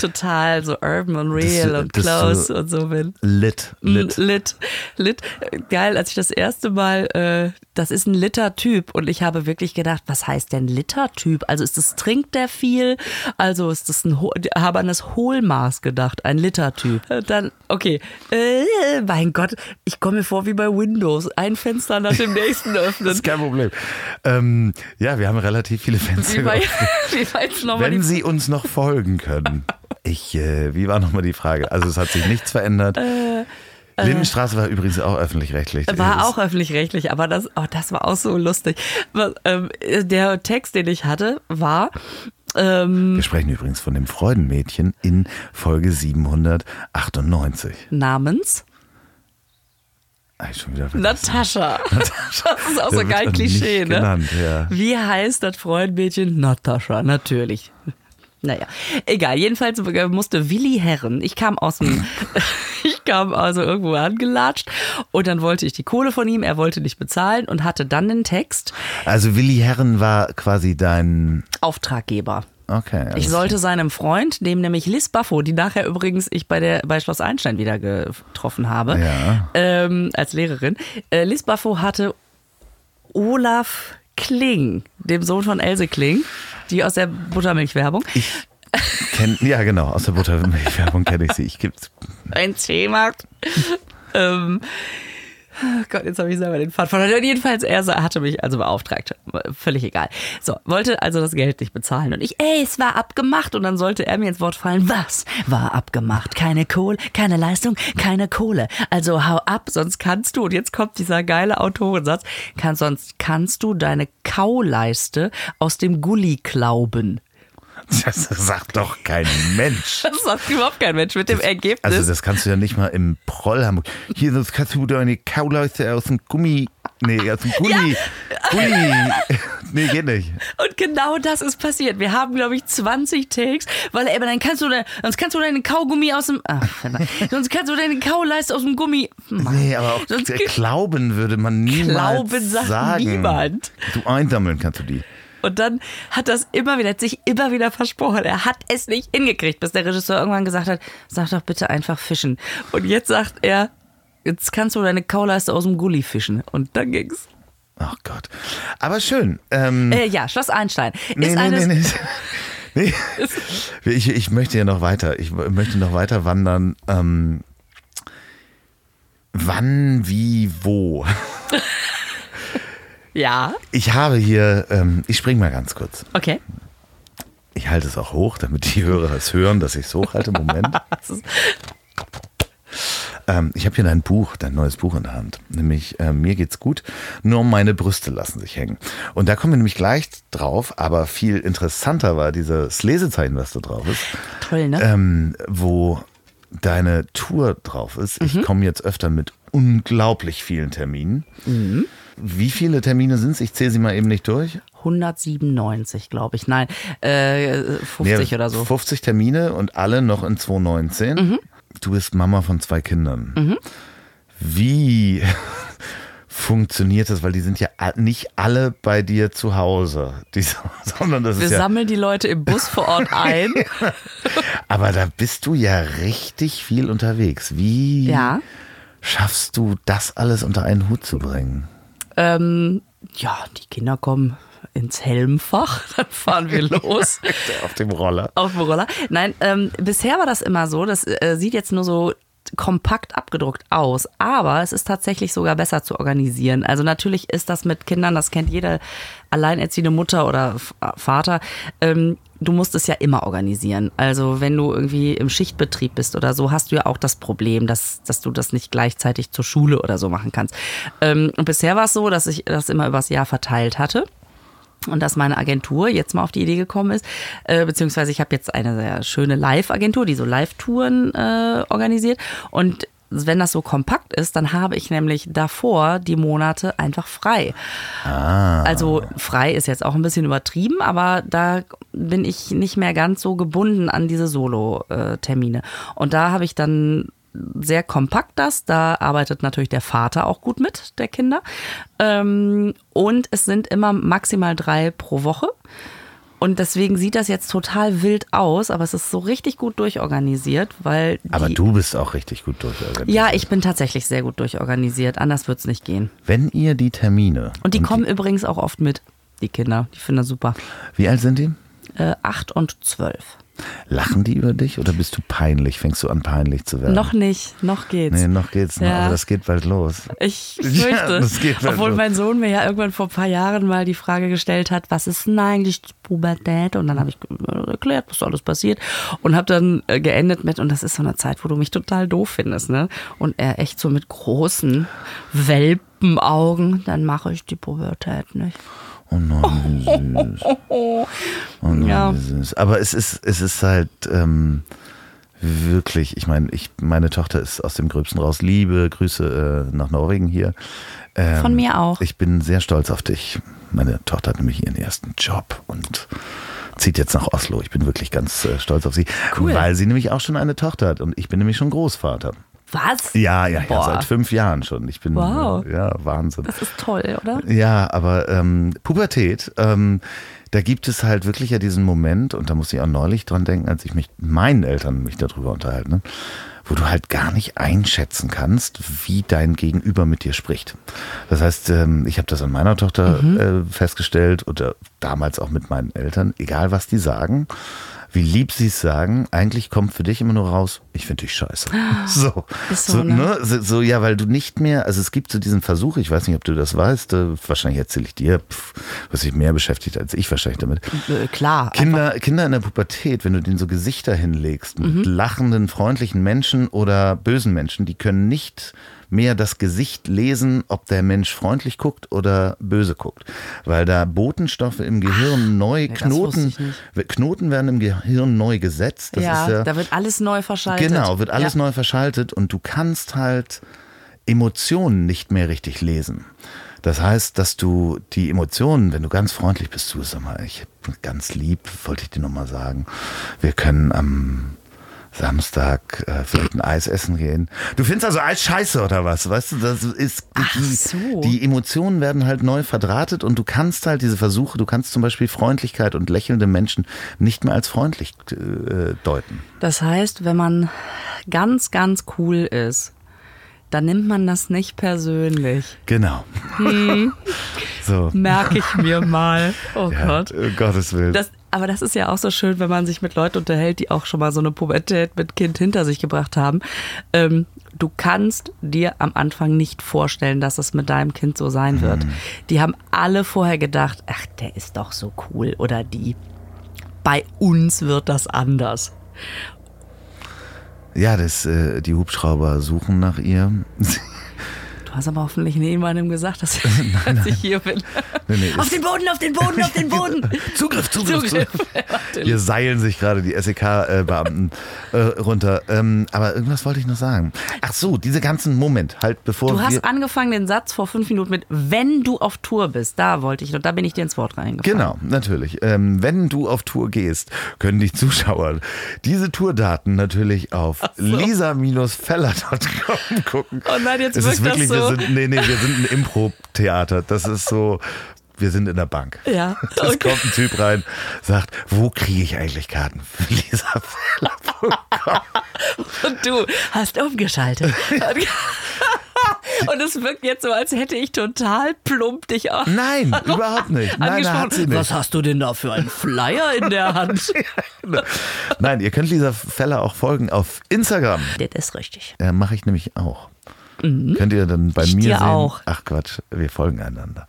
total so urban und real Das- und das close so- und so bin. Lit. Lit. Lit. Lit. Lit. Geil, als ich das erste Mal, äh, das ist ein Liter-Typ und ich habe wirklich gedacht, was heißt denn Liter-Typ? Also ist das, trinkt der viel? Also ist das ein, Ho- habe an das Hohlmaß gedacht, ein Liter-Typ. Dann, okay, äh, mein Gott, ich komme mir vor wie bei Windows, ein Fenster nach dem nächsten Das öffnen. ist kein Problem. Ähm, ja, wir haben relativ viele Fenster Wie bei, wie war jetzt nochmal Wenn Sie uns noch folgen können. Ich, äh, wie war nochmal die Frage? Also es hat sich nichts verändert. Lindenstraße war übrigens auch öffentlich-rechtlich. Äh, War auch öffentlich-rechtlich, aber das, oh, das war auch so lustig. Was, ähm, der Text, den ich hatte, war, ähm, Wir sprechen übrigens von dem Freudenmädchen in Folge 798. namens ich schon wieder vergessen. Natascha. Das ist auch so wird geil Klischee, ne? genannt, ja. Wie heißt das Freundmädchen? Natascha, natürlich. Naja, egal. Jedenfalls musste Willi Herren, ich kam aus dem, ich kam also irgendwo angelatscht und dann wollte ich die Kohle von ihm, er wollte nicht bezahlen und hatte dann den Text, Also Willi Herren war quasi dein. Auftraggeber. Okay. Ich sollte seinem Freund, dem nämlich Liz Baffo, die nachher übrigens ich bei der bei Schloss Einstein wieder getroffen habe, Ja. ähm, als Lehrerin. Äh, Liz Baffo hatte Olaf Kling, dem Sohn von Else Kling, die aus der Buttermilchwerbung. Kenn, ja, genau. Aus der Buttermilchwerbung kenne ich sie. Ich gibt's. Ein Thema. ähm, oh Gott, jetzt habe ich selber den Pfad verloren. Jedenfalls, er hatte mich also beauftragt. Völlig egal. So, wollte also das Geld nicht bezahlen. Und ich, ey, es war abgemacht. Und dann sollte er mir ins Wort fallen, was war abgemacht? Keine Kohle, keine Leistung, keine Kohle. Also hau ab, sonst kannst du, und jetzt kommt dieser geile Autorensatz, kann, sonst kannst du deine Kauleiste aus dem Gully klauben. Das sagt doch kein Mensch. Das sagt überhaupt kein Mensch mit dem Ergebnis. Also das kannst du ja nicht mal im Proll haben. Hier, sonst kannst du deine Kauleiste aus dem Gummi. Nee, aus dem Gulli. Gulli. Nee, geht nicht. Und genau das ist passiert. Wir haben, glaube ich, 20 Takes, weil eben dann kannst du, de, sonst kannst du deinen Kaugummi aus dem, ach, sonst kannst du deine Kauleiste aus dem Gummi. Mann. Nee, aber auch Sonst Glauben würde man niemals Glauben sagt sagen. niemand. Du einsammeln kannst du die. Und dann hat das immer wieder, hat sich immer wieder versprochen. Er hat es nicht hingekriegt, bis der Regisseur irgendwann gesagt hat, sag doch bitte einfach fischen. Und jetzt sagt er, jetzt kannst du deine Kauleiste aus dem Gully fischen. Und dann ging's. Ach Gott. Aber schön. Ähm, Äh, ja, Schloss Einstein. nee, ist nee, eines, nee, nee. nee. Ich, ich möchte ja noch weiter. Ich möchte noch weiter wandern. Ähm, wann, wie, wo? Ja, Ich habe hier, ähm, ich spring mal ganz kurz. okay. Ich halte es auch hoch, damit die Hörer das hören, dass ich es hochhalte. Moment. Ähm, ich habe hier dein Buch, dein neues Buch in der Hand. Nämlich äh, Mir geht's gut, nur meine Brüste lassen sich hängen. Und da kommen wir nämlich gleich drauf, aber viel interessanter war dieses Lesezeichen, was da drauf ist, toll, ne? ähm, wo deine Tour drauf ist. Mhm. Ich komme jetzt öfter mit unglaublich vielen Terminen. Mhm. Wie viele Termine sind es? Ich zähle sie mal eben nicht durch. 197, glaube ich. Nein, äh, 50 Nee, oder so. 50 Termine und alle noch in 2019. Mhm. Du bist Mama von zwei Kindern. Wie funktioniert das? Weil die sind ja nicht alle bei dir zu Hause, die, sondern das Wir ist ja. sammeln die Leute im Bus vor Ort ein. Aber da bist du ja richtig viel unterwegs. Wie ja. schaffst du das alles unter einen Hut zu bringen? Ähm, ja, die Kinder kommen ins Helmfach, dann fahren wir los. Auf dem Roller. Auf dem Roller. Nein, ähm, bisher war das immer so, das äh, sieht jetzt nur so kompakt abgedruckt aus, aber es ist tatsächlich sogar besser zu organisieren. Also natürlich ist das mit Kindern, das kennt jede alleinerziehende Mutter oder Vater, ähm, du musst es ja immer organisieren. Also wenn du irgendwie im Schichtbetrieb bist oder so, hast du ja auch das Problem, dass, dass du das nicht gleichzeitig zur Schule oder so machen kannst. Ähm, und bisher war es so, dass ich das immer übers Jahr verteilt hatte und dass meine Agentur jetzt mal auf die Idee gekommen ist, äh, beziehungsweise ich habe jetzt eine sehr schöne Live-Agentur, die so Live-Touren äh, organisiert und wenn das so kompakt ist, dann habe ich nämlich davor die Monate einfach frei. Also frei ist jetzt auch ein bisschen übertrieben, aber da bin ich nicht mehr ganz so gebunden an diese Solo-Termine. Und da habe ich dann sehr kompakt das. Da arbeitet natürlich der Vater auch gut mit, der Kinder. Ähm, und es sind immer maximal drei pro Woche. Und deswegen sieht das jetzt total wild aus, aber es ist so richtig gut durchorganisiert, weil. Aber die, du bist auch richtig gut durchorganisiert. Ja, ich bin tatsächlich sehr gut durchorganisiert. Anders wird's nicht gehen. Wenn ihr die Termine. Und die kommen übrigens auch oft mit, die Kinder. Die finden das super. Wie alt sind die? Äh, acht und zwölf. Lachen die über dich oder bist du peinlich? Fängst du an, peinlich zu werden? Noch nicht, noch geht's. Nee, noch geht's noch, Ja. aber das geht bald los. Ich Ja, fürchte. das geht halt Obwohl los. mein Sohn mir ja irgendwann vor ein paar Jahren mal die Frage gestellt hat, was ist denn eigentlich Pubertät? Und dann habe ich erklärt, was alles passiert. Und habe dann äh, geendet mit, und das ist so eine Zeit, wo du mich total doof findest, ne? Und er echt so mit großen Welpenaugen, dann mache ich die Pubertät nicht. Oh nein, wie süß. Oh nein, Ja. wie süß. Aber es ist, es ist halt ähm, wirklich, ich meine, ich, meine Tochter ist aus dem Gröbsten raus. Liebe Grüße äh, nach Norwegen hier. Ähm, Von mir auch. Ich bin sehr stolz auf dich. Meine Tochter hat nämlich ihren ersten Job und zieht jetzt nach Oslo. Ich bin wirklich ganz äh, stolz auf sie, Cool. weil sie nämlich auch schon eine Tochter hat und ich bin nämlich schon Großvater. Was? Ja, ja, ja, seit fünf Jahren schon. Ich bin, Wow. ja, Wahnsinn. Das ist toll, oder? Ja, aber ähm, Pubertät, ähm, da gibt es halt wirklich ja diesen Moment, und da muss ich auch neulich dran denken, als ich mich meinen Eltern mich darüber unterhalten, ne, wo du halt gar nicht einschätzen kannst, wie dein Gegenüber mit dir spricht. Das heißt, ähm, ich habe das an meiner Tochter äh, festgestellt oder damals auch mit meinen Eltern, egal was die sagen, wie lieb sie es sagen, eigentlich kommt für dich immer nur raus, ich finde dich scheiße. So, Ist so, ne? ne? So, so, ja, weil du nicht mehr, also es gibt so diesen Versuch, ich weiß nicht, ob du das weißt, äh, wahrscheinlich erzähle ich dir, pff, was sich mehr beschäftigt als ich wahrscheinlich damit. Äh, klar. Kinder, Kinder in der Pubertät, wenn du denen so Gesichter hinlegst mit lachenden, freundlichen Menschen oder bösen Menschen, die können nicht mehr das Gesicht lesen, ob der Mensch freundlich guckt oder böse guckt. Weil da Botenstoffe im Gehirn neu, nee, Knoten, Knoten werden im Gehirn neu gesetzt. Das ja, ja, da wird alles neu verschaltet. Genau, wird alles ja. neu verschaltet und du kannst halt Emotionen nicht mehr richtig lesen. Das heißt, dass du die Emotionen, wenn du ganz freundlich bist, du sag mal, ich bin ganz lieb, wollte ich dir nochmal sagen. Wir können am Samstag äh, vielleicht ein Eis essen gehen. Du findest also Eis scheiße oder was? Weißt du, das ist Ach die, so. die Emotionen werden halt neu verdrahtet und du kannst halt diese Versuche, du kannst zum Beispiel Freundlichkeit und lächelnde Menschen nicht mehr als freundlich äh, deuten. Das heißt, wenn man ganz, ganz cool ist, dann nimmt man das nicht persönlich. Genau. Hm. so. Merke ich mir mal. Oh Ja, Gott. um Gottes Willen. Das, aber das ist ja auch so schön, wenn man sich mit Leuten unterhält, die auch schon mal so eine Pubertät mit Kind hinter sich gebracht haben. Ähm, du kannst dir am Anfang nicht vorstellen, dass es mit deinem Kind so sein wird. Mhm. Die haben alle vorher gedacht, ach, der ist doch so cool oder die. Bei uns wird das anders. ja, das, äh, die Hubschrauber suchen nach ihr. Du hast aber hoffentlich niemandem gesagt, dass, dass ich hier bin. Nee, nee, auf den Boden, auf den Boden, auf den Boden. Zugriff, Zugriff, Zugriff. Hier seilen sich gerade die SEK-Beamten äh, runter. Ähm, aber irgendwas wollte ich noch sagen. Ach so, diese ganzen Moment, halt bevor Du hast angefangen den Satz vor fünf Minuten mit, wenn du auf Tour bist. Da wollte ich, und da bin ich dir ins Wort reingefallen. Genau, natürlich. Ähm, wenn du auf Tour gehst, können die Zuschauer diese Tourdaten natürlich auf lisa-feller.com gucken. Oh nein, jetzt wirkt das wirklich, so. Wir sind, nee, nee, wir sind ein Impro-Theater. Das ist so, wir sind in der Bank. Ja, Es okay. kommt ein Typ rein, sagt, wo kriege ich eigentlich Karten für lisafeller.com? Und du hast umgeschaltet. Und es wirkt jetzt so, als hätte ich total plump dich auch Nein, überhaupt nicht. Nein, sie nicht. Was hast du denn da für einen Flyer in der Hand? Nein, ihr könnt Lisa Feller auch folgen auf Instagram. das ist richtig. Äh, Mache ich nämlich auch. Könnt ihr dann bei Ich mir sehen? auch. Ach Quatsch, wir folgen einander.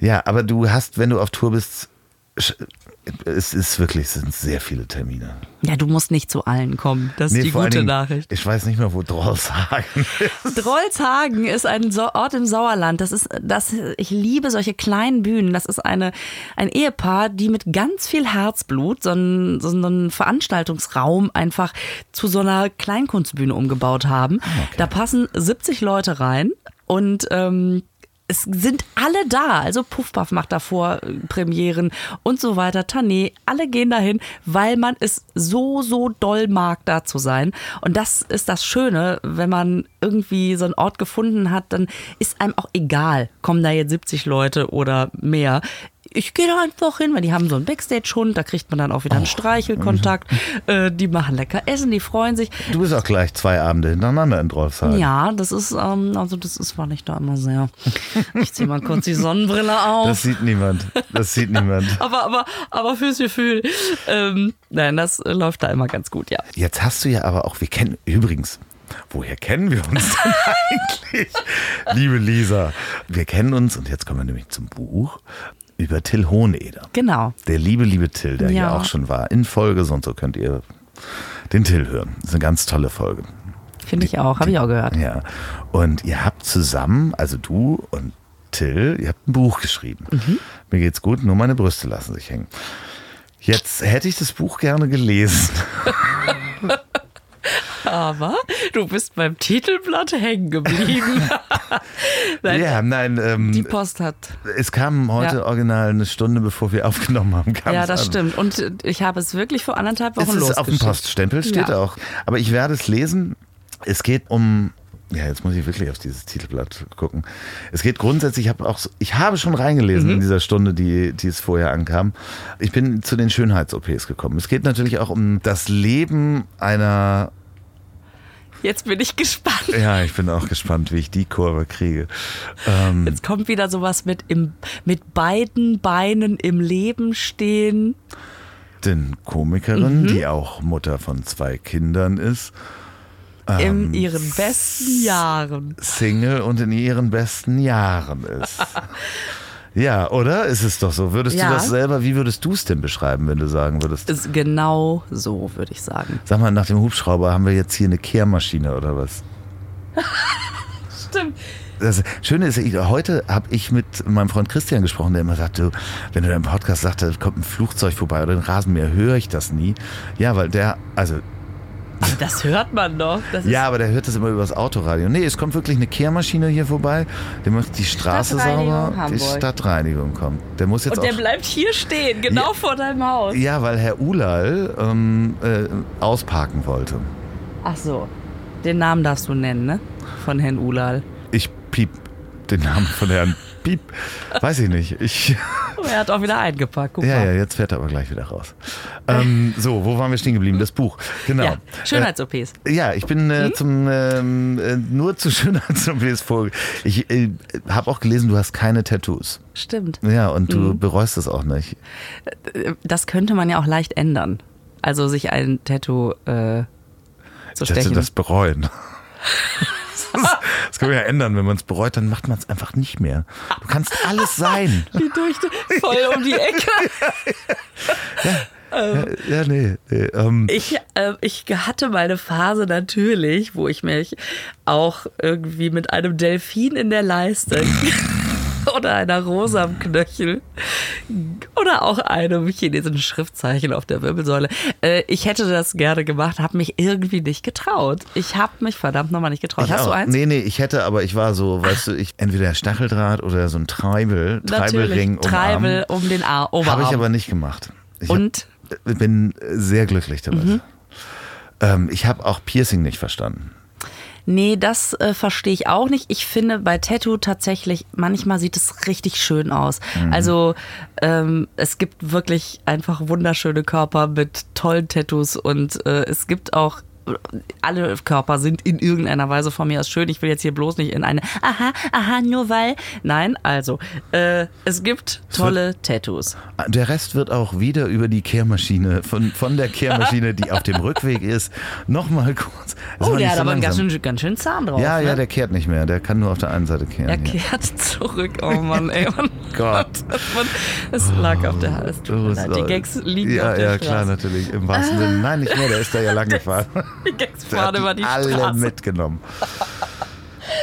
Ja, aber du hast, wenn du auf Tour bist, es ist wirklich, es sind sehr viele Termine. Ja, du musst nicht zu allen kommen. Das ist die vor allen gute Dingen, Nachricht. Ich weiß nicht mehr, wo Drollshagen ist. Drollshagen ist ein Ort im Sauerland. Das ist, das, ich liebe solche kleinen Bühnen. Das ist eine, ein Ehepaar, die mit ganz viel Herzblut so einen, so einen Veranstaltungsraum einfach zu so einer Kleinkunstbühne umgebaut haben. Da passen 70 Leute rein und ähm, es sind alle da. Also Puffpuff macht davor äh, Premieren und so weiter. Tané, alle gehen dahin, weil man es so, so doll mag, da zu sein. Und das ist das Schöne, wenn man irgendwie so einen Ort gefunden hat, dann ist einem auch egal, kommen da jetzt 70 Leute oder mehr ich gehe da einfach hin, weil die haben so einen Backstage-Hund, da kriegt man dann auch wieder einen Streichelkontakt. Äh, die machen lecker Essen, die freuen sich. Du bist auch gleich zwei Abende hintereinander in Drolfsheim. Ja, das ist, ähm, also das ist, war nicht da immer sehr. Ich ziehe mal kurz die Sonnenbrille auf. Das sieht niemand. Das sieht niemand. aber, aber, aber fürs Gefühl. Ähm, nein, das läuft da immer ganz gut, ja. Jetzt hast du ja aber auch, wir kennen übrigens, Woher kennen wir uns denn eigentlich? Liebe Lisa, wir kennen uns und jetzt kommen wir nämlich zum Buch über Till Hoheneder. Genau. Der liebe, liebe Till, der Ja. hier auch schon war. In Folge, so und so könnt ihr den Till hören. Das ist eine ganz tolle Folge. Finde ich auch, habe ich auch gehört. Ja. Und ihr habt zusammen, also du und Till, ihr habt ein Buch geschrieben. Mhm. Mir geht's gut, nur meine Brüste lassen sich hängen. Jetzt hätte ich das Buch gerne gelesen. Aber du bist beim Titelblatt hängen geblieben. Nein, ja, nein, ähm, Die Post hat. es kam heute Ja. original eine Stunde, bevor wir aufgenommen haben. Ja, das an. stimmt. Und ich habe es wirklich vor anderthalb Wochen Es ist auf dem. Poststempel, steht Ja. auch. Aber ich werde es lesen. Es geht um. Ja, jetzt muss ich wirklich auf dieses Titelblatt gucken. Es geht grundsätzlich, ich habe auch, ich habe schon reingelesen Mhm. in dieser Stunde, die, die es vorher ankam. Ich bin zu den Schönheits-OPs gekommen. Es geht natürlich auch um das Leben einer, Jetzt bin ich gespannt. ja, ich bin auch gespannt, wie ich die Kurve kriege. Ähm, Jetzt kommt wieder sowas mit im, mit beiden Beinen im Leben stehen. den Komikerin, Mhm. die auch Mutter von zwei Kindern ist. In Ähm, ihren besten Jahren. Single und in ihren besten Jahren ist. ja, oder? Ist es doch so. Würdest Ja. du das selber, wie würdest du es denn beschreiben, wenn du sagen würdest? Ist genau so, würde ich sagen. Sag mal, nach dem Hubschrauber haben wir jetzt hier eine Kehrmaschine oder was? Stimmt. Das Schöne ist, heute habe ich mit meinem Freund Christian gesprochen, der immer sagte, wenn du im Podcast sagst, da kommt ein Flugzeug vorbei oder ein Rasenmäher, höre ich das nie. Ja, weil der, also Aber das hört man doch. Das ist Ja, aber der hört das immer übers Autoradio. Nee, es kommt wirklich eine Kehrmaschine hier vorbei. Der macht die Straße sauber. Die Hamburg. Stadtreinigung kommt. Der muss jetzt Und der auch. bleibt hier stehen, genau Ja. vor deinem Haus. Ja, weil Herr Ulal ähm, äh, ausparken wollte. Ach so. Den Namen darfst du nennen, ne? Von Herrn Ulal. Ich piep den Namen von Herrn Piep. Weiß ich nicht. Ich, Oh, er hat auch wieder eingepackt. Guck ja, mal. ja, jetzt fährt er aber gleich wieder raus. Ähm, so, wo waren wir stehen geblieben? Das Buch. Genau. Ja, Schönheits-OPs. Ja, ich bin Hm? äh, zum ähm, äh, nur zu Schönheits-OPs vor. Ich äh, habe auch gelesen, du hast keine Tattoos. Stimmt. Ja, und du Mhm. bereust es auch nicht. Das könnte man ja auch leicht ändern. Also sich ein Tattoo äh, zu Ich stechen. das bereuen. Das, das können wir ja ändern. Wenn man es bereut, dann macht man es einfach nicht mehr. Du kannst alles sein. Die durch, voll um die Ecke. Ja, nee. nee ähm, Ich, äh, ich hatte meine Phase natürlich, wo ich mich auch irgendwie mit einem Delfin in der Leiste oder einer Rose am Knöchel oder auch einem chinesischen Schriftzeichen auf der Wirbelsäule. Äh, ich hätte das gerne gemacht, habe mich irgendwie nicht getraut. Ich habe mich verdammt nochmal nicht getraut. ich Hast auch. du eins? Nee, nee, ich hätte, aber ich war so, weißt du, ich entweder Stacheldraht oder so ein Treibel, Treibelring Natürlich. Treibel um den Ar Oberarm. Habe ich aber nicht gemacht. Ich Und? Hab, bin sehr glücklich damit. Mhm. Ähm, ich habe auch Piercing nicht verstanden. Nee, das äh, verstehe ich auch nicht. Ich finde bei Tattoo tatsächlich, manchmal sieht es richtig schön aus. Also ähm, es gibt wirklich einfach wunderschöne Körper mit tollen Tattoos und äh, es gibt auch alle Körper sind in irgendeiner Weise von mir aus schön. Ich will jetzt hier bloß nicht in eine, aha, aha, nur weil. Nein, also, äh, es gibt tolle Tattoos. Der Rest wird auch wieder über die Kehrmaschine, von, von der Kehrmaschine, die auf dem Rückweg ist, nochmal kurz. Oh, der hat so aber einen ganz schön, ganz schön Zahn drauf. Ja, ne? ja, der kehrt nicht mehr. Der kann nur auf der einen Seite kehren. Er ja. kehrt zurück. Oh Mann, ey. Man, Gott. es lag auf der Hand. Leid. Die Gags liegen ja, auf der Ja, Straße. klar, natürlich. Im wahrsten Sinne. Nein, nicht mehr. Der ist da ja lang gefahren. Die Gags fahren hat über die alle Straße. mitgenommen.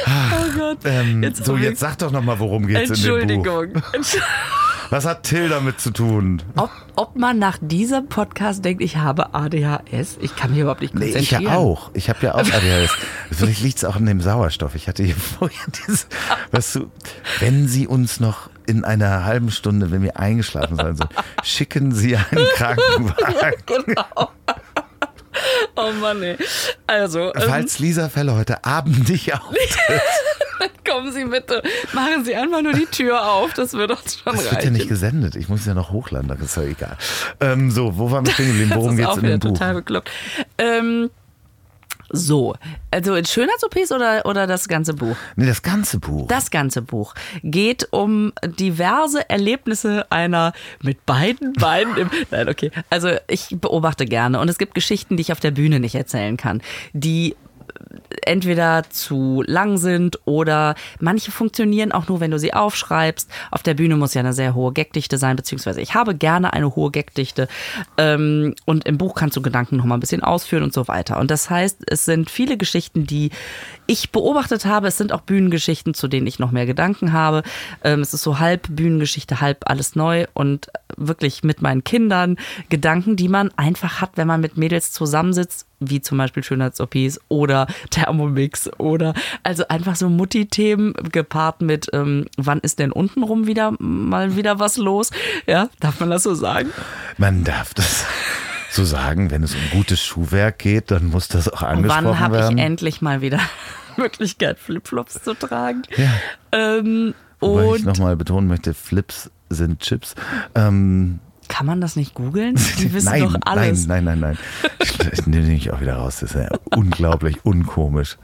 Oh Gott. Ähm, Jetzt so, jetzt sag doch noch mal, worum geht's in dem Buch. Entschuldigung. Entsch- Was hat Till damit zu tun? Ob, ob man nach diesem Podcast denkt, ich habe ADHS, ich kann mich überhaupt nicht Nee, konzentrieren. ich ja auch. Ich habe ja auch ADHS. Vielleicht liegt es auch an dem Sauerstoff. Ich hatte hier vorher dieses, weißt du, wenn Sie uns noch in einer halben Stunde, wenn wir eingeschlafen sein sollen, schicken Sie einen Krankenwagen. Genau. Oh Mann, ey. Also, ähm, Falls Lisa Fälle heute Abend nicht auf. kommen Sie bitte, machen Sie einfach nur die Tür auf, das wird uns schon Das wird ja reichen. nicht gesendet. Ich muss es ja noch hochladen, das ist ja egal. Ähm, so, wo waren wir stehen geblieben? Worum geht's auch in dem Buch? total bekloppt. Ähm, so, also in Schönheits-OPs oder, oder das ganze Buch? Nee, das ganze Buch. Das ganze Buch geht um diverse Erlebnisse einer mit beiden Beinen im. Nein, okay. Also ich beobachte gerne und es gibt Geschichten, die ich auf der Bühne nicht erzählen kann, die entweder zu lang sind oder manche funktionieren auch nur, wenn du sie aufschreibst. Auf der Bühne muss ja eine sehr hohe Gagdichte sein, beziehungsweise ich habe gerne eine hohe Gagdichte. Ähm, und im Buch kannst du Gedanken noch mal ein bisschen ausführen und so weiter. Und das heißt, es sind viele Geschichten, die ich beobachtet habe. Es sind auch Bühnengeschichten, zu denen ich noch mehr Gedanken habe. Ähm, es ist so halb Bühnengeschichte, halb alles neu und wirklich mit meinen Kindern Gedanken, die man einfach hat, wenn man mit Mädels zusammensitzt, wie zum Beispiel Schönheits-OPs oder Thermomix oder also einfach so Mutti-Themen gepaart mit, ähm, wann ist denn untenrum wieder mal wieder was los? Ja, darf man das so sagen? Man darf das so sagen, wenn es um gutes Schuhwerk geht, dann muss das auch angesprochen wann habe ich werden. endlich mal wieder Möglichkeit, Flipflops zu tragen? Ja. Ähm, Wobei ich nochmal betonen möchte, Flips sind Chips. Ähm, kann man das nicht googeln? Die wissen nein, doch alles. nein, nein, nein, nein. Ich, nehme mich auch wieder raus. Das ist ja unglaublich unkomisch.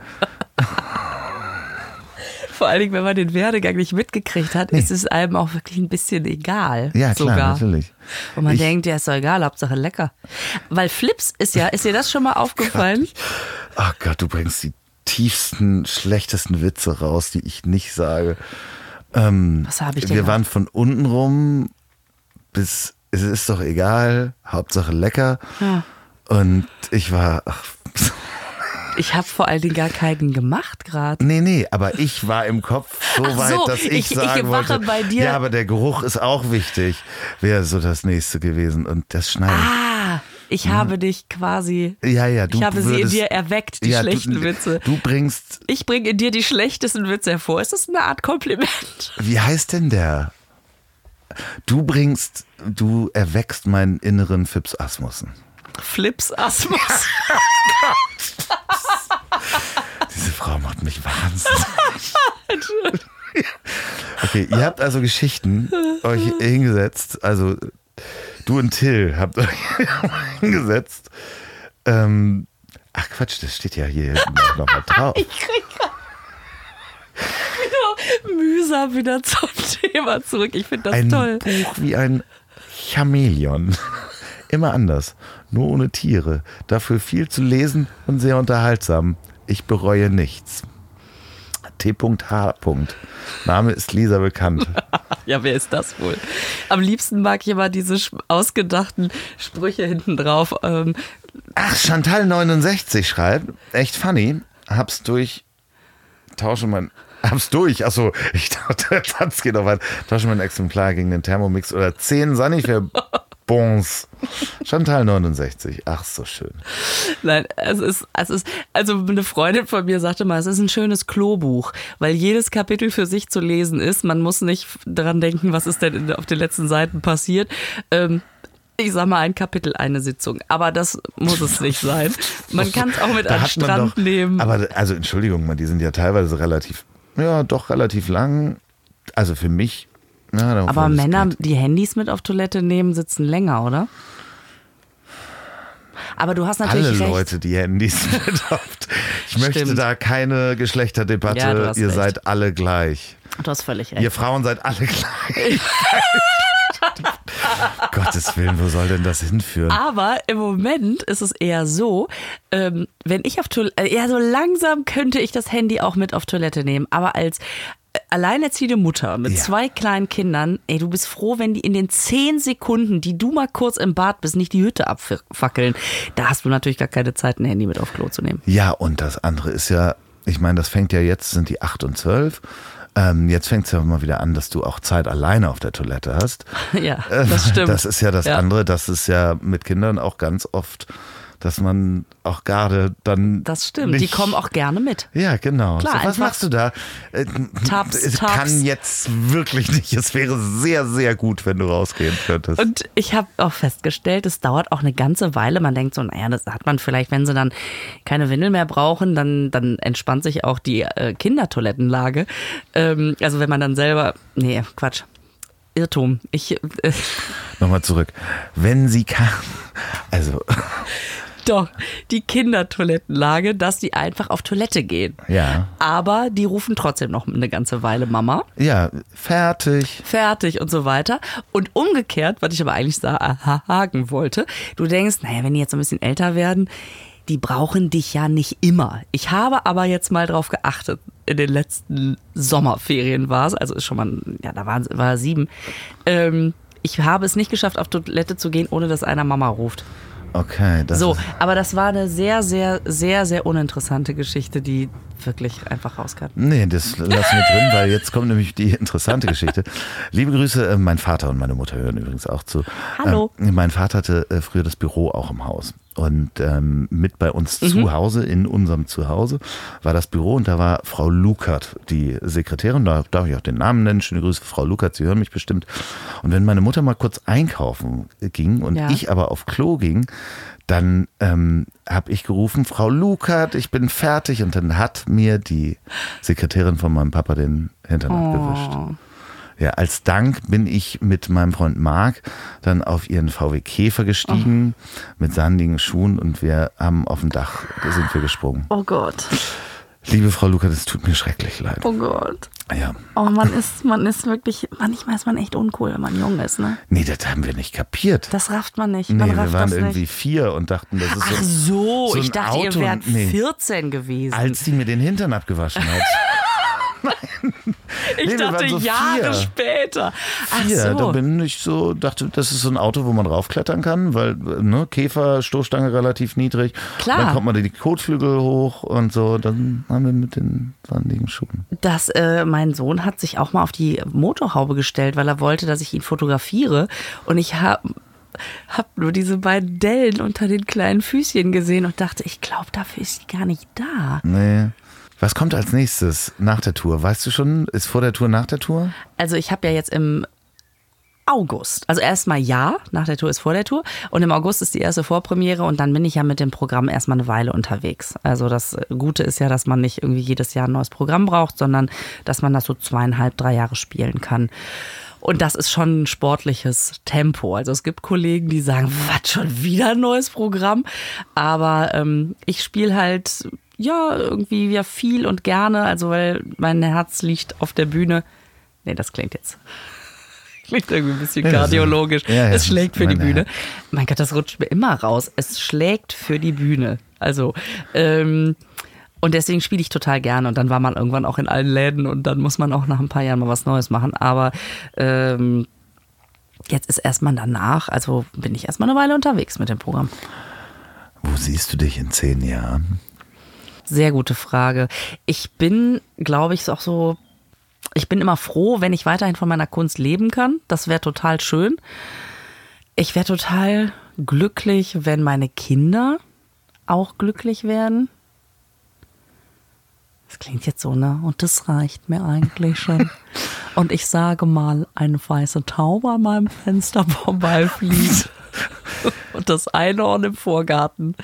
Vor allen Dingen, wenn man den Werdegang nicht mitgekriegt hat, ist es einem auch wirklich ein bisschen egal. Ja, klar, sogar. natürlich. Und man Ich- denkt, ja, ist doch egal, Hauptsache lecker. Weil Flips ist ja, ist dir das schon mal aufgefallen? Ach Gott, du bringst die tiefsten, schlechtesten Witze raus, die ich nicht sage. Ähm, Was habe ich denn Wir noch? waren von unten rum bis, es ist doch egal, Hauptsache lecker. Ja. Und ich war, ach, Ich habe vor allen Dingen gar keinen gemacht gerade. nee, nee, aber ich war im Kopf so Ach weit, so, dass ich, ich- ich sagen wache wollte, bei dir- ja, aber der Geruch ist auch wichtig, wäre so das nächste gewesen. Und das Schneiden. Ah, ich habe dich quasi. ja, ja, du ich habe sie in würdest, dir erweckt, die ja, schlechten du, Witze. Du bringst, Ich bringe in dir die schlechtesten Witze hervor. Ist das eine Art Kompliment? wie heißt denn der? Du bringst, du erweckst meinen inneren Fips Asmussen. Flips Asmus. Diese Frau macht mich wahnsinnig. okay, ihr habt also Geschichten euch hingesetzt, also du und Till habt euch hingesetzt. Ähm, ach Quatsch, das steht ja hier nochmal drauf. Ich krieg grad wieder zum Thema zurück. Ich finde das Ein toll. Buch wie ein Chamäleon. Immer anders, nur ohne Tiere. Dafür viel zu lesen und sehr unterhaltsam. Ich bereue nichts. T.H. Name ist Lisa bekannt. Ja, wer ist das wohl? Am liebsten mag ich immer diese ausgedachten Sprüche hinten drauf. Ähm, Ach, Chantal69 schreibt, echt funny, hab's durch, tausche mein, hab's durch, achso, ich dachte, Satz geht noch weiter, tausche mein Exemplar gegen den Thermomix oder 10 Sanifair Bons. Chantal69, ach so schön. Nein, es ist, es ist, also eine Freundin von mir sagte mal, es ist ein schönes Klobuch, weil jedes Kapitel für sich zu lesen ist. Man muss nicht dran denken, was ist denn auf den letzten Seiten passiert. Ähm, ich sag mal, ein Kapitel, eine Sitzung. Aber das muss es nicht sein. Man kann es auch mit Da man Strand doch, nehmen. Aber also Entschuldigung, die sind ja teilweise relativ, ja, doch relativ lang. Also für mich. Ja, da- Aber Männer, die Handys mit auf Toilette nehmen, sitzen länger, oder? Aber du hast natürlich Alle recht. Leute, die Handys mit habt. Ich möchte Stimmt. da keine Geschlechterdebatte. Ja, Ihr recht. seid alle gleich. Du hast völlig recht. Ihr Frauen seid alle gleich. Gottes Willen, wo soll denn das hinführen? Aber im Moment ist es eher so, ähm, wenn ich auf Toilette, äh, ja, so langsam könnte ich das Handy auch mit auf Toilette nehmen. Aber als äh, alleinerziehende Mutter mit Ja. zwei kleinen Kindern, ey, du bist froh, wenn die in den zehn Sekunden, die du mal kurz im Bad bist, nicht die Hütte abfackeln. Da hast du natürlich gar keine Zeit, ein Handy mit auf Klo zu nehmen. Ja, und das andere ist ja, ich meine, das fängt ja jetzt, sind die 8 und 12. Ähm, jetzt fängt es ja mal wieder an, dass du auch Zeit alleine auf der Toilette hast. Ja, das stimmt. Das ist ja das Ja. andere, das ist ja mit Kindern auch ganz oft, dass man auch gerade dann. Das stimmt. Nicht, Die kommen auch gerne mit. Ja, genau. Klar, so, was machst du da? Äh, Tabs, es Tabs. kann jetzt wirklich nicht. Es wäre sehr, sehr gut, wenn du rausgehen könntest. Und ich habe auch festgestellt, es dauert auch eine ganze Weile. Man denkt so, naja, das hat man vielleicht, wenn sie dann keine Windel mehr brauchen, dann, dann entspannt sich auch die äh, Kindertoilettenlage. Ähm, also wenn man dann selber, nee, Quatsch. Irrtum. Ich, äh, Nochmal zurück. Wenn sie kann. Also, doch, die Kindertoilettenlage, dass die einfach auf Toilette gehen. ja. Aber die rufen trotzdem noch eine ganze Weile Mama. Ja, fertig. fertig und so weiter. Und umgekehrt, was ich aber eigentlich sagen wollte, du denkst, naja, wenn die jetzt so ein bisschen älter werden, die brauchen dich ja nicht immer. Ich habe aber jetzt mal drauf geachtet. In den letzten Sommerferien war es, also ist schon mal, ja, da war, war sieben. Ähm, ich habe es nicht geschafft, auf Toilette zu gehen, ohne dass einer Mama ruft. Okay, das So, ist, aber das war eine sehr, sehr, sehr, sehr uninteressante Geschichte, die wirklich einfach rauskam. Nee, das lassen wir drin, weil jetzt kommt nämlich die interessante Geschichte. Liebe Grüße, äh, mein Vater und meine Mutter hören übrigens auch zu. Hallo. Ähm, mein Vater hatte äh, früher das Büro auch im Haus. Und ähm, mit bei uns zu Hause, in unserem Zuhause, war das Büro und da war Frau Lukert, die Sekretärin, da darf ich auch den Namen nennen. Schöne Grüße, Frau Lukert, Sie hören mich bestimmt. Und wenn meine Mutter mal kurz einkaufen ging und Ja. ich aber auf Klo ging, dann ähm, habe ich gerufen, Frau Lukert, ich bin fertig. Und dann hat mir die Sekretärin von meinem Papa den Hintern abgewischt. Oh. Ja, als Dank bin ich mit meinem Freund Marc dann auf ihren VW Käfer gestiegen mit sandigen Schuhen und wir haben auf dem Dach sind wir gesprungen. Oh Gott. Liebe Frau Lukert, es tut mir schrecklich leid. Oh Gott. Ja. Oh, man ist, man ist wirklich, manchmal ist man echt uncool, wenn man jung ist, ne? Nee, das haben wir nicht kapiert. Das rafft man nicht. Man nee, wir waren das irgendwie nicht. vier und dachten, das ist Ach so, so, so ich dachte, ihr Auto- wärt nee. 14 gewesen. als sie mir den Hintern abgewaschen hat. ich nee, dachte Jahre vier. später. Ach Vier, da so. bin ich so, dachte, das ist so ein Auto, wo man raufklettern kann, weil, ne, Käfer, Stoßstange relativ niedrig. Klar. Dann kommt man die Kotflügel hoch und so, dann haben wir mit den sandigen Schuhen. dass äh, mein Sohn hat sich auch mal auf die Motorhaube gestellt, weil er wollte, dass ich ihn fotografiere. Und ich habe hab nur diese beiden Dellen unter den kleinen Füßchen gesehen und dachte, ich glaube, dafür ist sie gar nicht da. Nee. Was kommt als nächstes nach der Tour? Weißt du schon, ist vor der Tour, nach der Tour? Also ich habe ja jetzt im August, also erstmal ja, nach der Tour ist vor der Tour und im August ist die erste Vorpremiere und dann bin ich ja mit dem Programm erstmal eine Weile unterwegs. Also das Gute ist ja, dass man nicht irgendwie jedes Jahr ein neues Programm braucht, sondern dass man das so zweieinhalb, drei Jahre spielen kann. Und das ist schon ein sportliches Tempo. Also es gibt Kollegen, die sagen, was schon wieder ein neues Programm. Aber ähm, ich spiele halt ja irgendwie ja viel und gerne. Also weil mein Herz liegt auf der Bühne. Nee, das klingt jetzt. Klingt irgendwie ein bisschen Ja, kardiologisch. ja, ja, es schlägt für die Bühne. Mein Gott, das rutscht mir immer raus. Es schlägt für die Bühne. Also, ähm, und deswegen spiele ich total gerne. Und dann war man irgendwann auch in allen Läden und dann muss man auch nach ein paar Jahren mal was Neues machen. Aber ähm, jetzt ist erstmal danach, also bin ich erstmal eine Weile unterwegs mit dem Programm. Wo siehst du dich in zehn Jahren? Sehr gute Frage. Ich bin, glaube ich, auch so, ich bin immer froh, wenn ich weiterhin von meiner Kunst leben kann. Das wäre total schön. Ich wäre total glücklich, wenn meine Kinder auch glücklich werden. Das klingt jetzt so, ne? Und das reicht mir eigentlich schon. Und ich sage mal, eine weiße Taube an meinem Fenster vorbeifliegt. Und das Einhorn im Vorgarten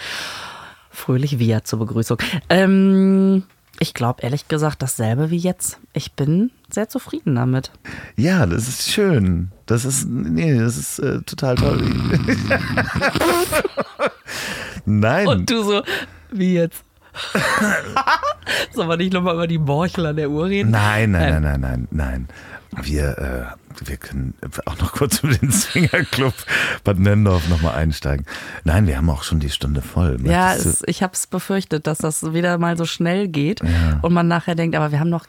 fröhlich wir zur Begrüßung. Ähm, ich glaube ehrlich gesagt dasselbe wie jetzt. Ich bin sehr zufrieden damit. Ja, das ist schön. Das ist, nee, das ist äh, total toll. Nein. Und du so, wie jetzt? Soll man nicht nochmal über die Morchel an der Uhr reden? Nein, nein, nein, nein, nein, nein. Wir, äh, wir können auch noch kurz über den Swingerclub Bad Nendorf nochmal einsteigen. Nein, wir haben auch schon die Stunde voll. Ja, Möchtest du- es, ich habe es befürchtet, dass das wieder mal so schnell geht und man nachher denkt, aber wir haben noch,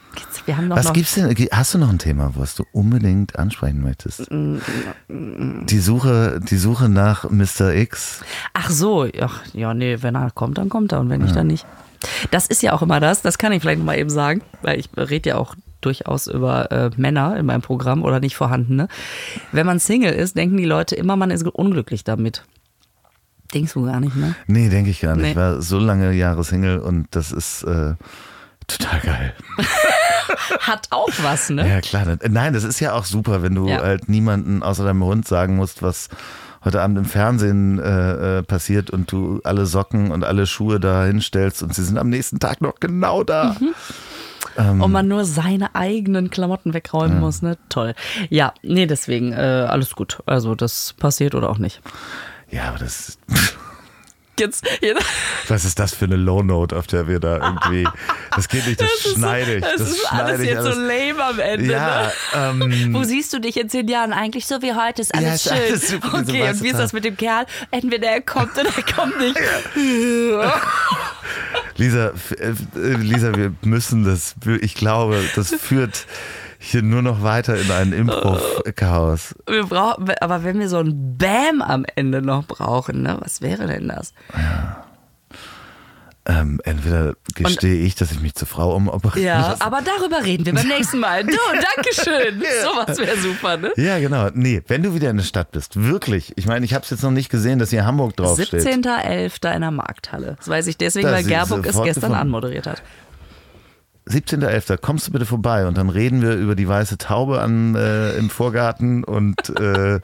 wir haben noch, Was noch gibt's denn? Hast du noch ein Thema, was du unbedingt ansprechen möchtest? Die Suche, die Suche nach Mr. X. Ach so, ach, ja, nee, wenn er kommt, dann kommt er und wenn nicht, dann nicht. Das ist ja auch immer das, das kann ich vielleicht noch mal eben sagen, weil ich rede ja auch durchaus über äh, Männer in meinem Programm oder nicht vorhandene. Wenn man Single ist, denken die Leute immer, man ist unglücklich damit. Denkst du gar nicht, ne? Nee, denke ich gar nicht. Nee. Ich war so lange Jahre Single und das ist äh, total geil. Hat auch was, ne? Ja, klar. Nein, das ist ja auch super, wenn du Ja. halt niemanden außer deinem Hund sagen musst, was heute Abend im Fernsehen äh, äh, passiert und du alle Socken und alle Schuhe da hinstellst und sie sind am nächsten Tag noch genau da. Mhm. Und man nur seine eigenen Klamotten wegräumen muss, ne? Toll. Ja, nee, deswegen äh, alles gut. Also das passiert oder auch nicht. Ja, aber das, Jetzt, jetzt was ist das für eine Low Note, auf der wir da irgendwie, das geht nicht, das, das ist, schneide ich. das Das ist alles jetzt alles. so lame am Ende. Ja, ne? ähm, Wo siehst du dich in zehn Jahren? Eigentlich so wie heute, ist alles Ja, ist schön. alles super, diese okay, und wie ist das mit dem Kerl? Entweder er kommt oder er kommt nicht. Lisa, äh, Lisa, wir müssen das, ich glaube, das führt hier nur noch weiter in ein Improv-Chaos. Wir brauchen, aber wenn wir so ein Bam am Ende noch brauchen, ne? was wäre denn das? Ähm, entweder gestehe ich, dass ich mich zur Frau umoperiere. Ja, aber darüber reden wir beim nächsten Mal. Du, Dankeschön. Sowas wäre super, ne? Ja, genau. Nee, wenn du wieder in der Stadt bist, wirklich. Ich meine, ich habe es jetzt noch nicht gesehen, dass hier Hamburg draufsteht. 17.11. in der Markthalle. Das weiß ich deswegen, Da weil Gerburg es gestern anmoderiert hat. 17.11. Kommst du bitte vorbei und dann reden wir über die weiße Taube an, äh, im Vorgarten und äh,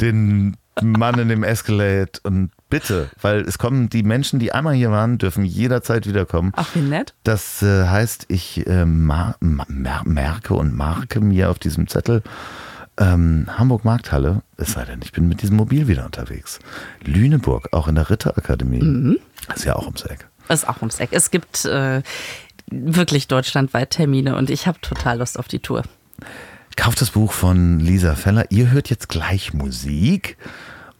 den Mann in dem Escalade und bitte, weil es kommen die Menschen, die einmal hier waren, dürfen jederzeit wiederkommen. Ach, wie nett. Das äh, heißt, ich äh, mar ma- mer merke und marke mir auf diesem Zettel ähm, Hamburg Markthalle, es sei denn, ich bin mit diesem Mobil wieder unterwegs. Lüneburg, auch in der Ritterakademie. Ist ja auch ums Eck. Ist auch ums Eck. Es gibt äh, wirklich deutschlandweit Termine und ich habe total Lust auf die Tour. Kauft das Buch von Lisa Feller. Ihr hört jetzt gleich Musik.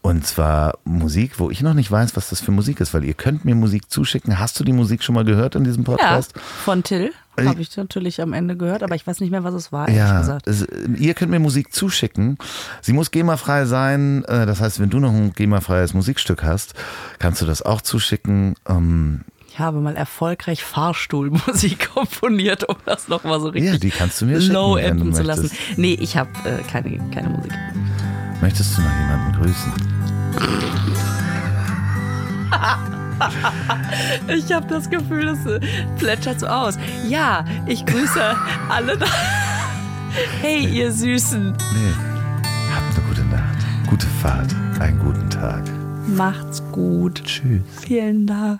Und zwar Musik, wo ich noch nicht weiß, was das für Musik ist, weil ihr könnt mir Musik zuschicken. Hast du die Musik schon mal gehört in diesem Ja, Podcast? von Till habe ich natürlich am Ende gehört, aber ich weiß nicht mehr, was es war, Ja, gesagt. es, ihr könnt mir Musik zuschicken. Sie muss GEMA-frei sein. Äh, Das heißt, wenn du noch ein GEMA-freies Musikstück hast, kannst du das auch zuschicken. Ähm, Ich habe mal erfolgreich Fahrstuhlmusik komponiert, um das nochmal so richtig Ja, die kannst du mir schicken, low du enden zu lassen. Nee, ich habe äh, keine, keine Musik. Möchtest du noch jemanden grüßen? Ich habe das Gefühl, das äh, plätschert so aus. Ja, ich grüße alle. da- Hey, ihr Süßen. Nee. Habt eine gute Nacht, gute Fahrt, einen guten Tag. Macht's gut. Tschüss. Vielen Dank.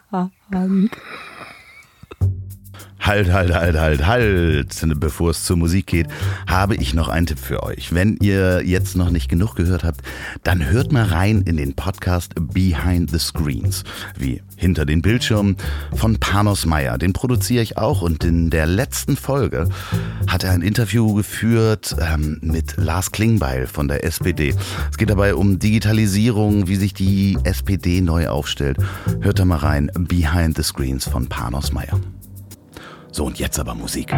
Halt, halt, halt, halt, halt. Bevor es zur Musik geht, habe ich noch einen Tipp für euch. Wenn ihr jetzt noch nicht genug gehört habt, dann hört mal rein in den Podcast Behind the Screens, wie hinter den Bildschirmen von Panos Meyer. Den produziere ich auch und in der letzten Folge hat er ein Interview geführt ähm, mit Lars Klingbeil von der SPD. Es geht dabei um Digitalisierung, wie sich die SPD neu aufstellt. Hört da mal rein, Behind the Screens von Panos Meyer. So, und jetzt aber Musik.